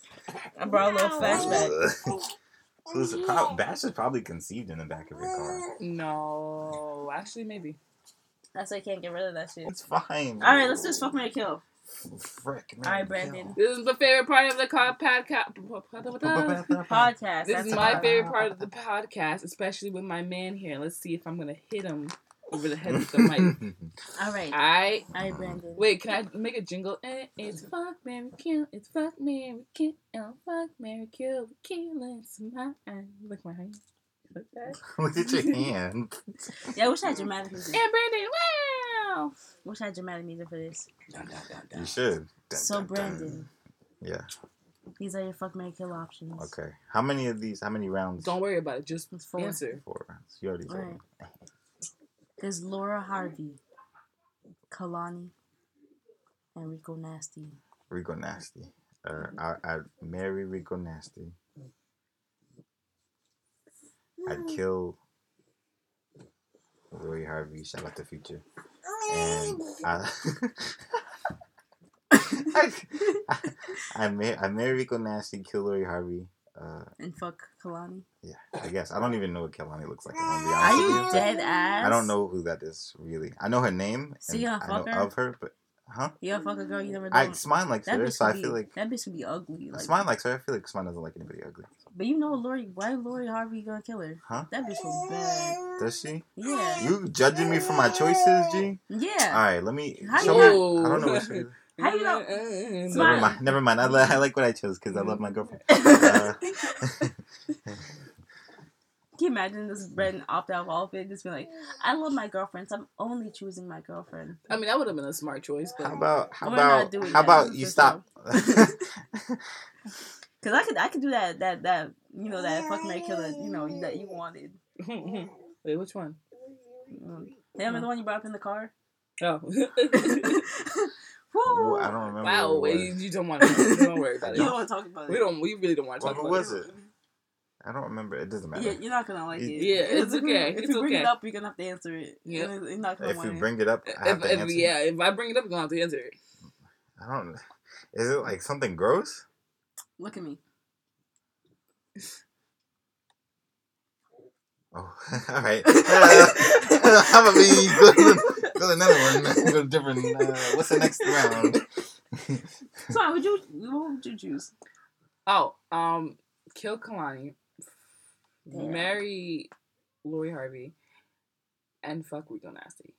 A: I brought a little flashback.
C: Who's pro- Bash is probably conceived in the back of your car.
B: No. Actually, maybe.
A: That's why I can't get rid of that shit.
C: It's fine.
A: All right, let's just fuck Mary Kill.
C: Frick.
A: All right, Brandon.
B: This is my favorite part of the co- podcast.
A: Podcast.
B: This
A: that's
B: is my favorite part of the podcast, especially with my man here. Let's see if I'm gonna hit him over the head with the mic.
A: All right.
B: I
A: All right, Brandon.
B: wait. Can I make a jingle? Eh, It's fuck Mary Kill. It's fuck Mary Kill. Oh, fuck Mary Kill. Killing some Look my hand. Like.
C: Look at your hand.
A: Yeah, I wish I had dramatic music.
B: And Brandon, wow.
A: Wish I had dramatic music for this.
C: You should. Dun,
A: So,
C: dun, dun.
A: Brandon,
C: Yeah.
A: these are your fuck Mary Kill options.
C: Okay. How many of these? How many rounds?
B: Don't worry about it. Just
A: It's four.
B: answer.
C: Four rounds. You already told
A: Alright.
C: me.
A: There's Lori Harvey, Kehlani, and Rico Nasty.
C: Rico Nasty. Uh, I, I marry Rico Nasty. I'd kill Lori Harvey. Shout out to Future. And I, I, I, mar- I marry Rico Nasty, kill Lori Harvey. Uh,
A: And fuck Kehlani.
C: yeah, I guess. I don't even know what Kehlani looks like. I'm
A: Are you dead ass?
C: I don't know who that is really. I know her name. And
A: you
C: I know
A: fuck her?
C: of her, but Huh?
A: You a girl you never
C: I? Smine likes
A: That
C: her, so I
A: would
C: feel like
A: that bitch would be ugly. Like,
C: Smine likes her. I feel like Smine doesn't like anybody ugly.
A: but you know, Lori, why Lori Harvey gonna kill her?
C: Huh?
A: That bitch was bad.
C: Does she?
A: Yeah.
C: You judging me for my choices, G?
A: Yeah.
C: All right, let me.
A: How
C: show
A: you
C: me. I don't know what she is.
A: How you know?
C: Never mind. Never mind. I, li- I like what I chose because I love my girlfriend. Uh,
A: Can you imagine this Bren opt out of all of it? Just be like, I love my girlfriends. I'm only choosing my girlfriend.
B: I mean, that would have been a smart choice, but
C: how about how
A: We're not
C: about
A: doing
C: how about you stop?
A: Cause I could, I could do that, that, that, you know, that fuck Mary killer, you know, that you wanted.
B: wait, which one?
A: Um, Him and the one you brought up in the car.
B: Oh,
C: Ooh,
A: Woo!
C: I don't remember.
B: wow!
C: what it
B: Wait,
C: was.
B: you, you don't want to. Don't worry about
A: You don't want to talk about it.
B: We don't. We really don't want to
C: Well,
B: talk about it.
C: who was
B: it.
C: it? I don't remember. It doesn't matter.
A: Yeah, you're not gonna like it.
B: Yeah, it's
A: If
B: okay,
A: If
B: it's
A: you bring
B: okay.
A: it up, you're gonna have to answer it.
B: Yeah.
A: And You're not gonna
C: if
A: want
C: you
A: it.
C: bring it up, I have
B: If,
C: to
B: if,
C: answer.
B: yeah, if I bring it up, you're gonna have to answer it.
C: I don't. Is it like something gross?
A: Look at me.
C: Oh, all right. Uh, how about we go to, go to another one? Go to different. Uh, what's the next round?
A: So, would you? What would you choose?
B: Oh, um, kill Kehlani,
A: Damn.
B: marry Lori Harvey, and fuck Rico Nasty.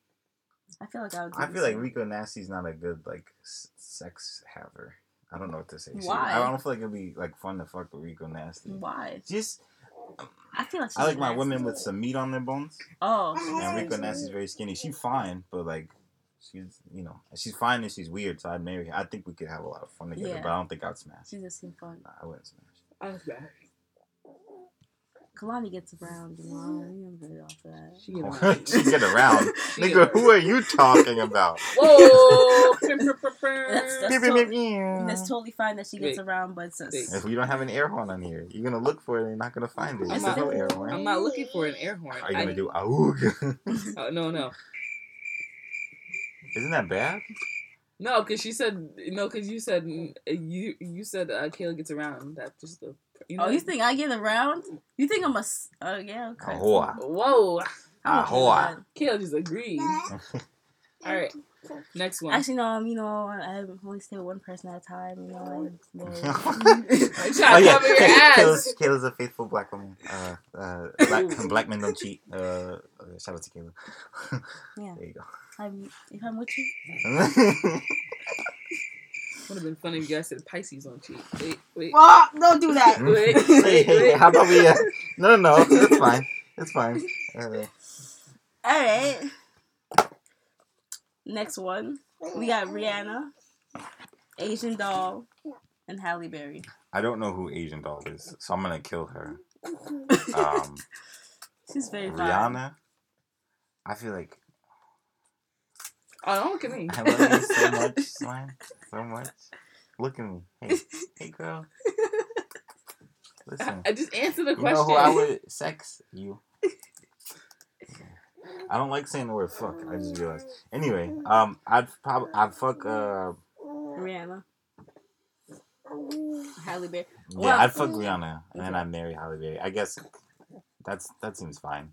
A: I feel like I would. Do
C: I feel like
A: same.
C: Rico Nasty's not a good like s- sex haver. I don't know what to say. She-
A: Why?
C: I don't feel like it'd be like fun to fuck with Rico Nasty.
A: Why?
C: Just
A: I feel like she's
C: I like my
A: nasty.
C: women with some meat on their bones,
A: Oh,
C: and Rico Nasty's very skinny. She's fine, but like she's you know she's fine and she's weird. So I'd marry her. I think we could have a lot of fun together,
A: Yeah.
C: but I don't think I'd smash.
A: She just seemed fun.
C: Nah, I wouldn't smash.
B: I was bad.
A: Kehlani gets around, you know. I'm very off that.
B: She get
C: Oh,
B: around.
C: she get around, nigga. Who are you talking about?
B: Whoa!
A: That's, that's,
C: Beep, beep,
A: totally,
C: beep, beep.
A: that's totally fine that she gets
B: Wait.
A: around, but it's,
B: Wait.
C: If you don't have an air horn on here, you're gonna look for it and you're not gonna find it.
B: I'm
C: There's
B: not-
C: no air horn.
B: I'm not looking for an air horn.
C: Are you
B: I-
C: gonna do aoog?
B: Oh, no, no,
C: Isn't that bad?
B: no, because she said no, because you said you you said uh, Kayla gets around. That's just the you know.
A: Oh, you think I get around? You think I'm a? s- Uh, yeah. Okay.
C: Ahoa.
B: Whoa,
A: I'm
C: Ahoa.
A: that.
B: Kayla just agreed. All right, next one.
A: Actually, no. Um, you know, I only stay with one person at a time. You know, like,
B: I'm
C: oh yeah,
B: cover your
C: Kay-
B: ass.
C: Kayla's, Kayla's a faithful black woman. Uh, uh, black, black men don't cheat. Uh, uh, shout out to Kayla.
A: Yeah.
C: There you go.
A: I'm, if I'm with you,
B: Would have been funny if you guys said Pisces on cheat. Wait, wait.
A: well, don't do that.
B: Wait,
C: hey,
B: wait,
C: hey,
B: wait.
C: how about we? Uh, no, no, no. It's fine. It's fine. Uh,
A: All right. Next one, we got Rihanna, Asian Doll, and Halle Berry.
C: I don't know who Asian doll is, so I'm gonna kill her. Um,
A: She's very fine.
C: Rihanna. I feel like
B: Oh, don't look at me.
C: I love you so much, slime. So much. Look at me. Hey, hey, girl. Listen.
B: I just answered the
C: You
B: question.
C: know who I would sex? You. I don't like saying the word fuck. I just realized. Anyway, um, I'd probably I'd fuck. Uh,
A: Rihanna. Halle Berry.
C: yeah,
A: Well,
C: I'd fuck Rihanna, and then. I'd marry Halle Berry. I guess that's that seems fine.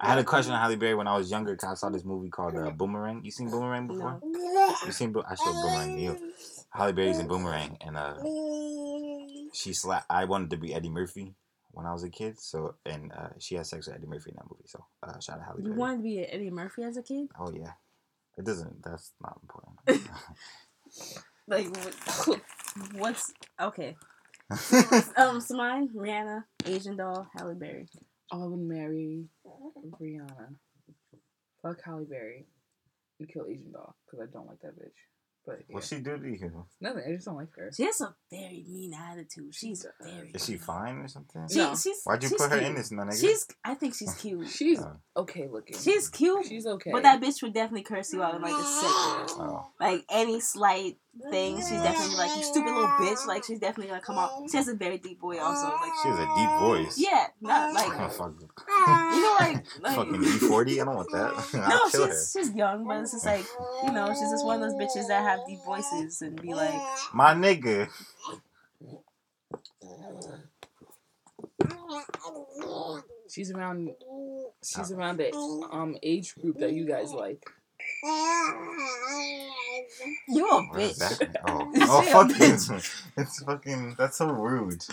C: I had a crush on Halle Berry when I was younger because I saw this movie called uh, Boomerang. You seen Boomerang before?
A: No.
C: You seen? Bo- I showed Boomerang to you. Halle Berry's in Boomerang, and uh, she slapped. I wanted to be Eddie Murphy when I was a kid. So, and uh, she had sex with Eddie Murphy in that movie. So, uh, shout out Halle Berry.
A: You wanted to be Eddie Murphy as a kid?
C: Oh yeah, it doesn't. That's not important.
A: Like, what's okay? Um, so mine, Rihanna, Asian Doll, Halle Berry.
B: I would marry Rihanna. Fuck Halle Berry. And kill Asian Doll because I don't like that bitch. But yeah.
C: What's she do to you?
B: nothing. I just don't like her.
A: She has a very mean attitude. She's very.
C: Is she fine or something?
A: She,
B: No.
A: she's,
C: Why'd you
A: she's
C: put her
A: cute.
C: in this, no nigga?
A: She's. I think she's cute.
B: She's
C: Oh.
B: okay looking.
A: She's cute,
B: she's okay.
A: but that bitch would definitely curse you out in like a second.
C: Oh.
A: Like any slight thing, she's definitely like you stupid little bitch. Like she's definitely gonna come out. She has a very deep voice also. Like
C: She has a deep voice.
A: yeah, not like
C: Oh, fuck.
A: you know like like.
C: Fucking E40? I don't want that. I'll
A: No,
C: kill
A: she's she's young, but it's just like you know, she's just one of those bitches that have deep voices and be like.
C: My nigga.
B: she's around. She's around the um age group that you guys like.
A: You a bitch.
C: Oh, oh fucking. It's fucking. That's so rude.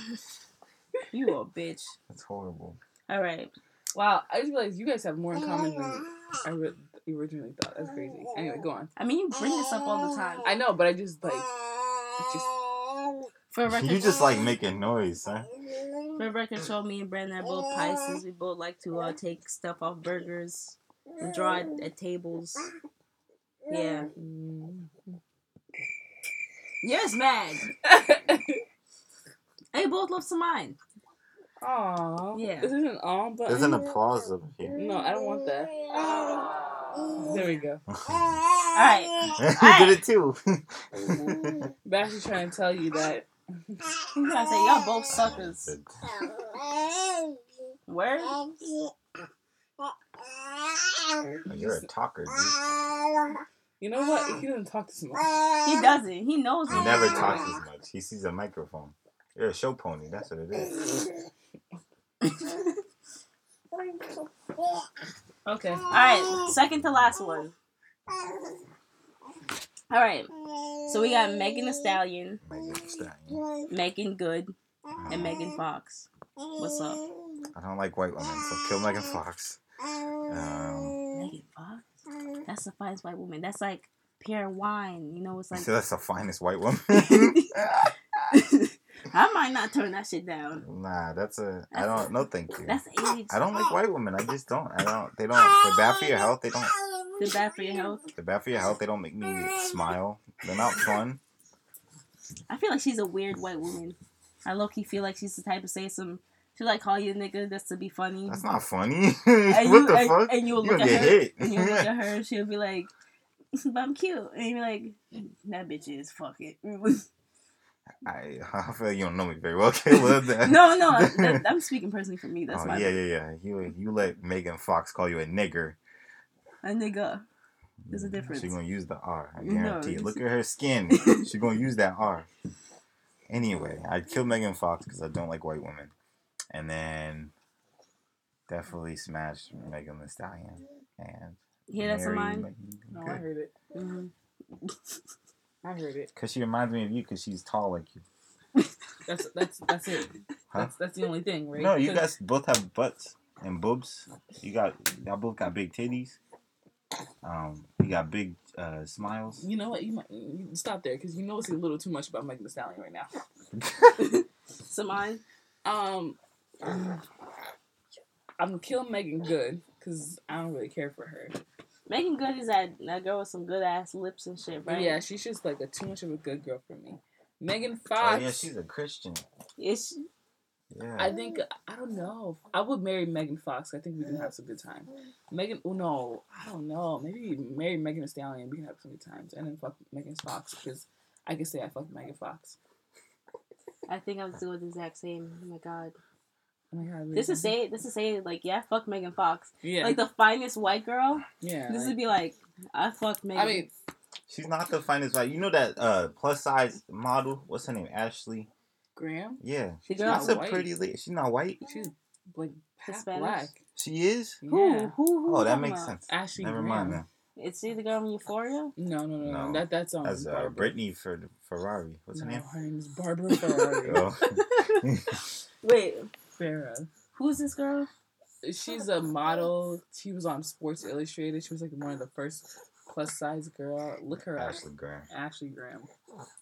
A: You a bitch.
C: That's horrible.
A: All right.
B: Wow, I just realized you guys have more in common than I re- originally thought. That's crazy. Anyway, go on.
A: I mean, you bring this up all the time.
B: I know, but I just like it's just
A: For record,
C: You just like making noise, huh?
A: for record, show me and Brandon are both Pisces. We both like to uh, take stuff off burgers and draw it at tables. Yeah. Yours mad. They both love some mine.
B: Aw.
A: Yeah.
B: This isn't all, but
C: There's an applause over here.
B: No, I don't want that. There we go.
A: Alright.
C: you did it too.
B: Bashley's trying to tell you that
A: I'm trying to say y'all both suckers. Word?
C: You're a talker, dude.
B: you know what? He doesn't talk this much.
A: He doesn't. He knows
C: He
A: it.
C: never talks as much. He sees a microphone. You're a show pony. That's what it is.
A: Okay. Alright. Second to last one. Alright. So we got Megan the Stallion,
C: Megan Thee Stallion.
A: Meagan Good, and Megan uh-huh. Fox. What's up?
C: I don't like white women, so kill Megan Fox. Um,
A: Megan Fox? That's the finest white woman. That's like pure wine. You know, it's like
C: so that's the finest white woman.
A: I might not turn that shit down.
C: nah, that's a. I don't. No, thank you.
A: That's age.
C: I don't like white women. I just don't. I don't. They don't. They're bad for your health. They don't.
A: They're bad for your health.
C: They're bad for your health. They don't make me smile. They're not fun.
A: I feel like she's a weird white woman. I low key feel like she's the type to say some. She like call you a nigga just to be funny.
C: That's not funny.
A: and
C: what
A: you,
C: the
A: and,
C: fuck?
A: and you'll
C: You
A: look at her
C: hit.
A: and you'll look at her and she'll be like, "But I'm cute," and you're like, "That bitch is fuck it."
C: I, I feel like you don't know me very well, Caleb.
A: no, no, that, I'm speaking personally for me. That's
C: oh,
A: my
C: yeah, yeah, yeah. You you let Megan Fox call you a nigger.
A: a nigga. There's a mm, difference.
C: She's gonna use the R. I guarantee
A: you
C: it. Look at her skin. She's gonna use that R. Anyway, I'd kill Megan Fox because I don't like white women, and then definitely smash Megan Thee Stallion and
A: Yeah, that's a mine.
C: Megan
B: No, I heard it.
A: hmm
B: I heard it.
C: Because she reminds me of you because she's tall like you.
B: That's that's that's it.
C: Huh?
B: That's that's the only thing, right?
C: No, you guys both have butts and boobs. You got y'all both got big titties. Um, you got big uh, smiles.
B: You know what? You might you stop there because you know it's a little too much about Megan Thee Stallion right now.
A: So mine.
B: Um, I'm gonna kill Meagan Good because I don't really care for her.
A: Meagan Good is that that girl with some good ass lips and shit, right?
B: Yeah, she's just like a too much of a good girl for me. Megan
C: oh,
B: Fox. Oh Fox.
C: yeah, she's a Christian.
A: Is she?
C: Yeah.
B: I think I don't know. I would marry Megan Fox. I think we can have some good time. Megan, oh no, I don't know. Maybe marry Megan Thee Stallion. We can have some good times, and then fuck Megan Fox because I can say I fucked Megan Fox.
A: I think I'm doing the exact same. Oh my god.
B: Oh god,
A: This is say this is say like yeah, fuck Megan Fox.
B: yeah,
A: Like the finest white girl.
B: yeah.
A: This
B: like-
A: would be like I fuck Megan.
B: I mean,
C: She's not the finest, white. You know that uh plus size model? What's her name? Ashley.
B: Graham.
C: Yeah,
A: The
C: she's
A: girl-
C: not a
B: White.
C: pretty lady. She's not white.
B: She's like
A: Hispanic?
B: black.
C: She is.
A: who,
B: Yeah.
A: who who?
C: Oh, that makes sense.
B: Ashley
C: Never
B: Graham.
C: mind. Then.
A: It's either the girl from Euphoria.
B: No, no, no, no.
C: No.
B: That that's um.
C: That's uh, Brittany for Ferrari. What's her name?
B: Her name is Barbara Ferrari.
C: Oh.
A: Wait,
B: Farrah.
A: who's this girl?
B: She's a model. She was on Sports Illustrated. She was like one of the first plus size girl. Look her up.
C: Ashley Graham.
B: Ashley Graham.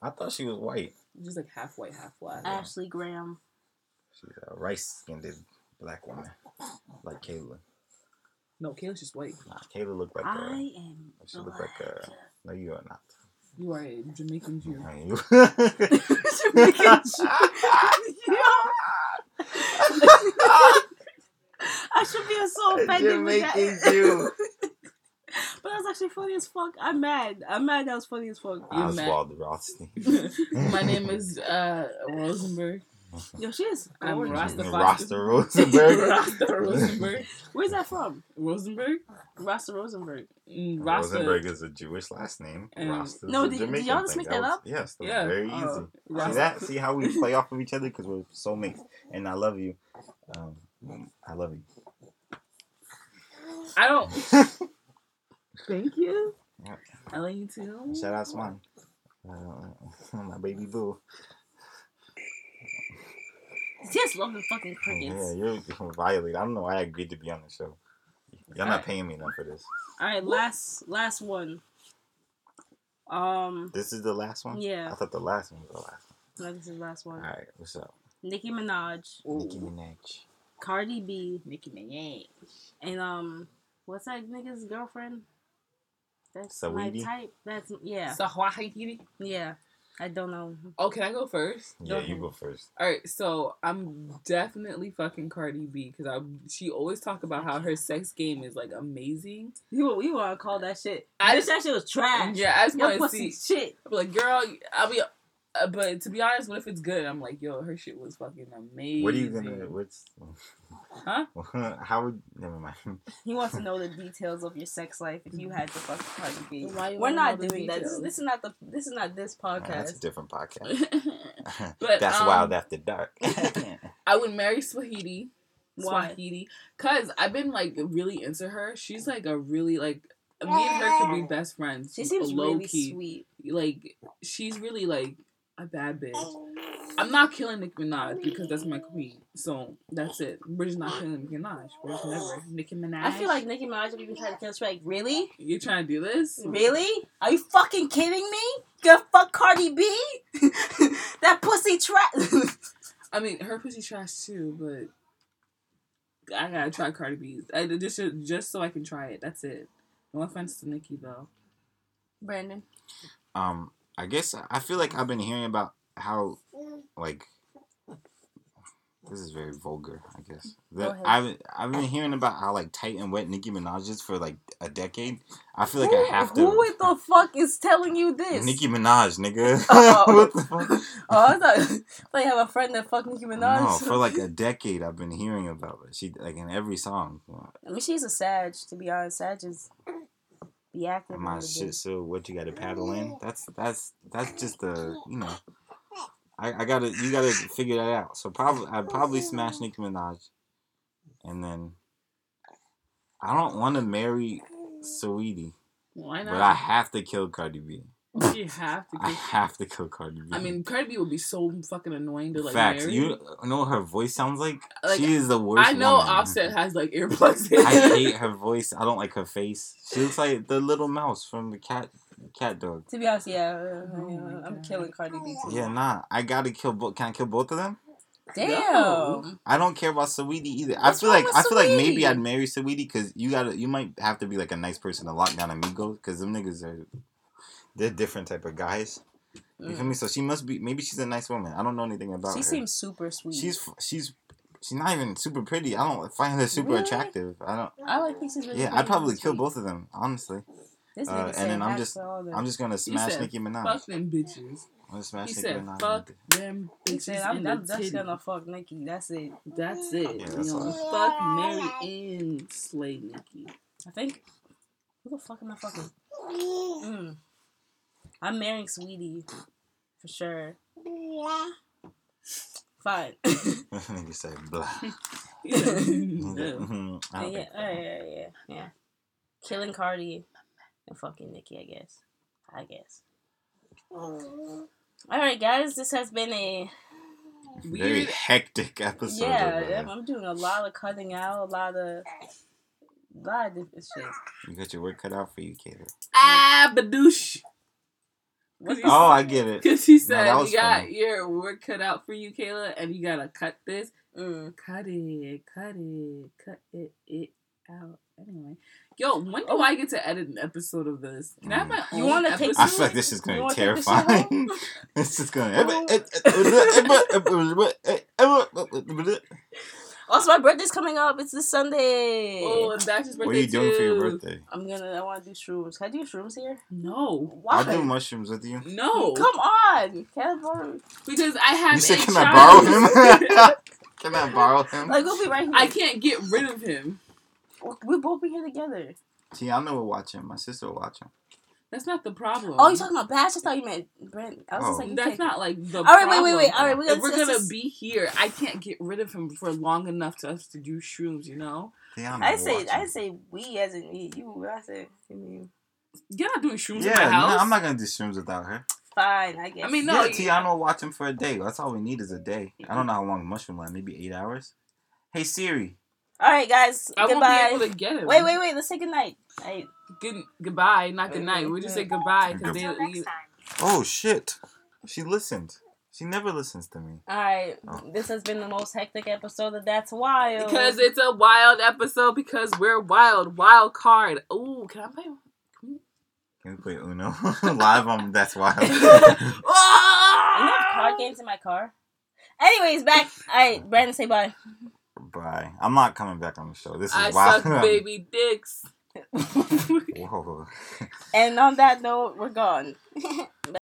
C: I thought she was white.
B: She's like half white, half black.
A: Ashley Graham.
C: She's a rice skinned black woman, like Kayla.
B: No, Kayla's just white.
C: Nah, Kayla looked like
A: I
C: a.
A: am.
C: She looked like a. No, you are not.
B: You are a Jamaican Jew.
C: I mean, you.
A: Jamaican I should be so offended with that.
C: Jew.
A: But that was actually funny as fuck. I'm mad. I'm mad that was funny as fuck.
B: You mad?
C: Oswald Rothstein.
B: My name is uh, Rosenberg.
A: Yo, she is
B: I'm. Rasta-
C: Rasta Rosenberg.
B: Rasta Rosenberg.
A: Where's that from?
B: Rosenberg?
A: Rasta Rosenberg.
B: Mm, Rasta.
C: Rosenberg is a Jewish last name.
B: And-
C: Rasta's
A: No,
C: a
A: did- did
C: Jamaican
A: y'all just
C: thing.
A: make that
C: was-
A: up?
C: Yes, that
B: Yeah.
C: very
B: Uh,
C: easy. See that? See how we play off of each other because we're soulmates, and I love you. Um, I love you.
B: I don't.
A: Thank you.
B: Yep. I love you too.
C: Shout out Swan. Uh, my baby boo.
A: Just love the fucking crickets.
C: Yeah, you're, you're violated. I don't know why I agreed to be on the show. Y'all not paying me enough for this.
A: All right, last last one. Um.
C: This is the last one.
A: Yeah.
C: I thought the last one was the last
A: one. No, this is the last one.
C: All right, what's up?
A: Nicki Minaj.
C: Nicki Minaj.
A: Cardi B.
B: Nicki Minaj.
A: And um, what's that nigga's girlfriend? That's
C: Saweetie?
A: my type. That's yeah.
B: Sahwahidi.
A: Yeah. I don't know.
B: Oh, can I go first?
C: Yeah, you go first.
B: All right, so I'm definitely fucking Cardi B because I she always talk about how her sex game is like amazing.
A: You you want to call that shit? I just that shit was trash.
B: Yeah, I just want to see
A: shit.
B: I'm like, girl, I'll be. Uh, but to be honest, what if it's good? I'm like, yo, her shit was fucking amazing.
C: What are you gonna? What's? Huh? How would? Never mind.
A: He wants to know the details of your sex life if you had to fuck Cardi B. We're not doing that. This, this, is not the. This is not this podcast.
C: that's a different podcast. but that's um, wild after dark.
B: I would marry Swahili. Swahili, cause I've been like really into her. She's like a really like me and her could be best friends.
A: She seems low really key. sweet.
B: Like she's really like a bad bitch. I'm not killing Nicki Minaj because that's my queen. So that's it. We're just not killing Nicki Minaj. We're just never. Nicki Minaj.
A: I feel like Nicki Minaj would even try to kill us. Like, really?
B: You're trying to do this?
A: Really? Are you fucking kidding me? Gonna fuck Cardi B? that pussy trash.
B: I mean, her pussy trash too, but I gotta try Cardi B. I just just so I can try it. That's it. No offense to Nicki though.
A: Brandon.
C: Um, I guess I feel like I've been hearing about how, like, this is very vulgar. I guess that I've I've been hearing about how like tight and wet Nicki Minaj is for like a decade. I feel like who, I have to.
A: Who the fuck is telling you this?
C: Nicki Minaj, nigga.
A: Oh, what the oh, fuck? oh I thought, you have a friend that fucked Nicki Minaj.
C: No, for like a decade I've been hearing about it. She like in every song.
A: I mean, she's a Sag. To be honest, Sag is be active.
C: My shit. So what you got to paddle in? That's that's that's just the you know. I, I gotta you gotta figure that out. So probably I'd probably smash Nicki Minaj, and then I don't want to marry Saweetie.
B: Why not?
C: But I have to kill Cardi B.
B: You have to.
C: I have to kill Cardi B.
B: I mean, Cardi B would be so fucking annoying to like.
C: Facts.
B: Marry.
C: You know what her voice sounds like? like she is the worst.
B: I know
C: woman.
B: Offset has like earplugs.
C: I hate her voice. I don't like her face. She looks like the little mouse from the cat cat dog.
A: To be honest, yeah, uh, oh I'm killing Cardi B too.
C: Yeah, nah. I gotta kill both. Can I kill both of them?
A: Damn. No.
C: I don't care about Saweetie either. What's I feel like I feel like maybe I'd marry Saweetie because you gotta you might have to be like a nice person to lock down amigos because them niggas are they're different type of guys. You mm. feel me? So she must be. Maybe she's a nice woman. I don't know anything about
A: she
C: her.
A: She seems super sweet.
C: She's she's she's not even super pretty. I don't find her super really? attractive. I don't.
A: I like pieces. Really
C: yeah, I'd probably kill both of them. Honestly. Uh, and then I'm just I'm just gonna smash said, Nicki Minaj.
B: Fuck them bitches.
C: I'm gonna smash
B: he
C: Nicki
B: said,
C: Minaj.
B: Fuck them bitches. Said,
A: I'm, I'm gonna fuck Nicki. That's it.
B: That's it. Yeah, that's you know, fuck Mary and slay Nicki.
A: I think. Who the fuck am I fucking? Mm. I'm marrying Sweetie for sure. Blah. Fine.
C: you say blah.
A: yeah, yeah, yeah, yeah, yeah. Killing Cardi and fucking Nikki, I guess. I guess. All right, guys, this has been a
C: weird, very hectic episode.
A: Yeah, I'm doing a lot of cutting out, a lot of, a lot of different shit.
C: You got your work cut out for you, Kayla.
B: Ah, badoosh.
C: Oh, I get it.
B: Because he said no, you got funny. your work cut out for you, Kayla, and you gotta cut this. Mm. Cut it, cut it, cut it, it out. Anyway, yo, when do oh. I get to edit an episode of this? Can I have my mm. own? You want to take?
C: I feel like this is gonna be terrifying. this is gonna.
A: Also, my birthday's coming up. It's this Sunday.
B: Oh, and that's his birthday
C: What are you doing
B: too.
C: for your birthday?
A: I'm gonna. I want to do shrooms. Can I do shrooms here?
B: No.
A: Why?
C: I'll do mushrooms with you.
B: No.
A: Come on. Can I borrow?
B: Because I have.
C: You said, "Can I borrow him?" can I borrow him?
A: Like we'll be right here.
B: I can't get rid of him.
A: We'll both be here together.
C: See, I know we'll watch him. My sister will watch him.
B: That's not the problem.
A: Oh, you talking about Bash? I thought you meant Brent. I was oh. just like,
B: that's not like the.
A: All right, problem. wait, wait, wait. All right,
B: we're gonna, if we're gonna be here. I can't get rid of him for long enough to us to do shrooms. You know.
A: I say, I say we as in me. You, I say, I mean.
B: You're not doing shrooms yeah, in my house.
C: No, I'm not gonna do shrooms without her.
A: Fine, I guess. I
C: mean, no. Yeah, Tiana will watch him for a day. That's all we need is a day. I don't know how long mushroom land. Maybe eight hours. Hey Siri.
A: All right, guys. I goodbye. won't be able to get him. Wait, wait, wait. Let's say goodnight. Right.
B: Good goodbye, not good night. We just say goodbye because they.
C: Oh shit! She listened. She never listens to me.
A: All right, oh. this has been the most hectic episode of That's Wild.
B: Because it's a wild episode. Because we're wild, wild card. Ooh, can I play?
C: Can we play Uno live on That's Wild?
A: I have card games in my car. Anyways, back. All right, Brandon, say bye.
C: Bye. I'm not coming back on the show. This is I wild.
B: suck baby dicks.
A: Whoa. and on that note, we're gone.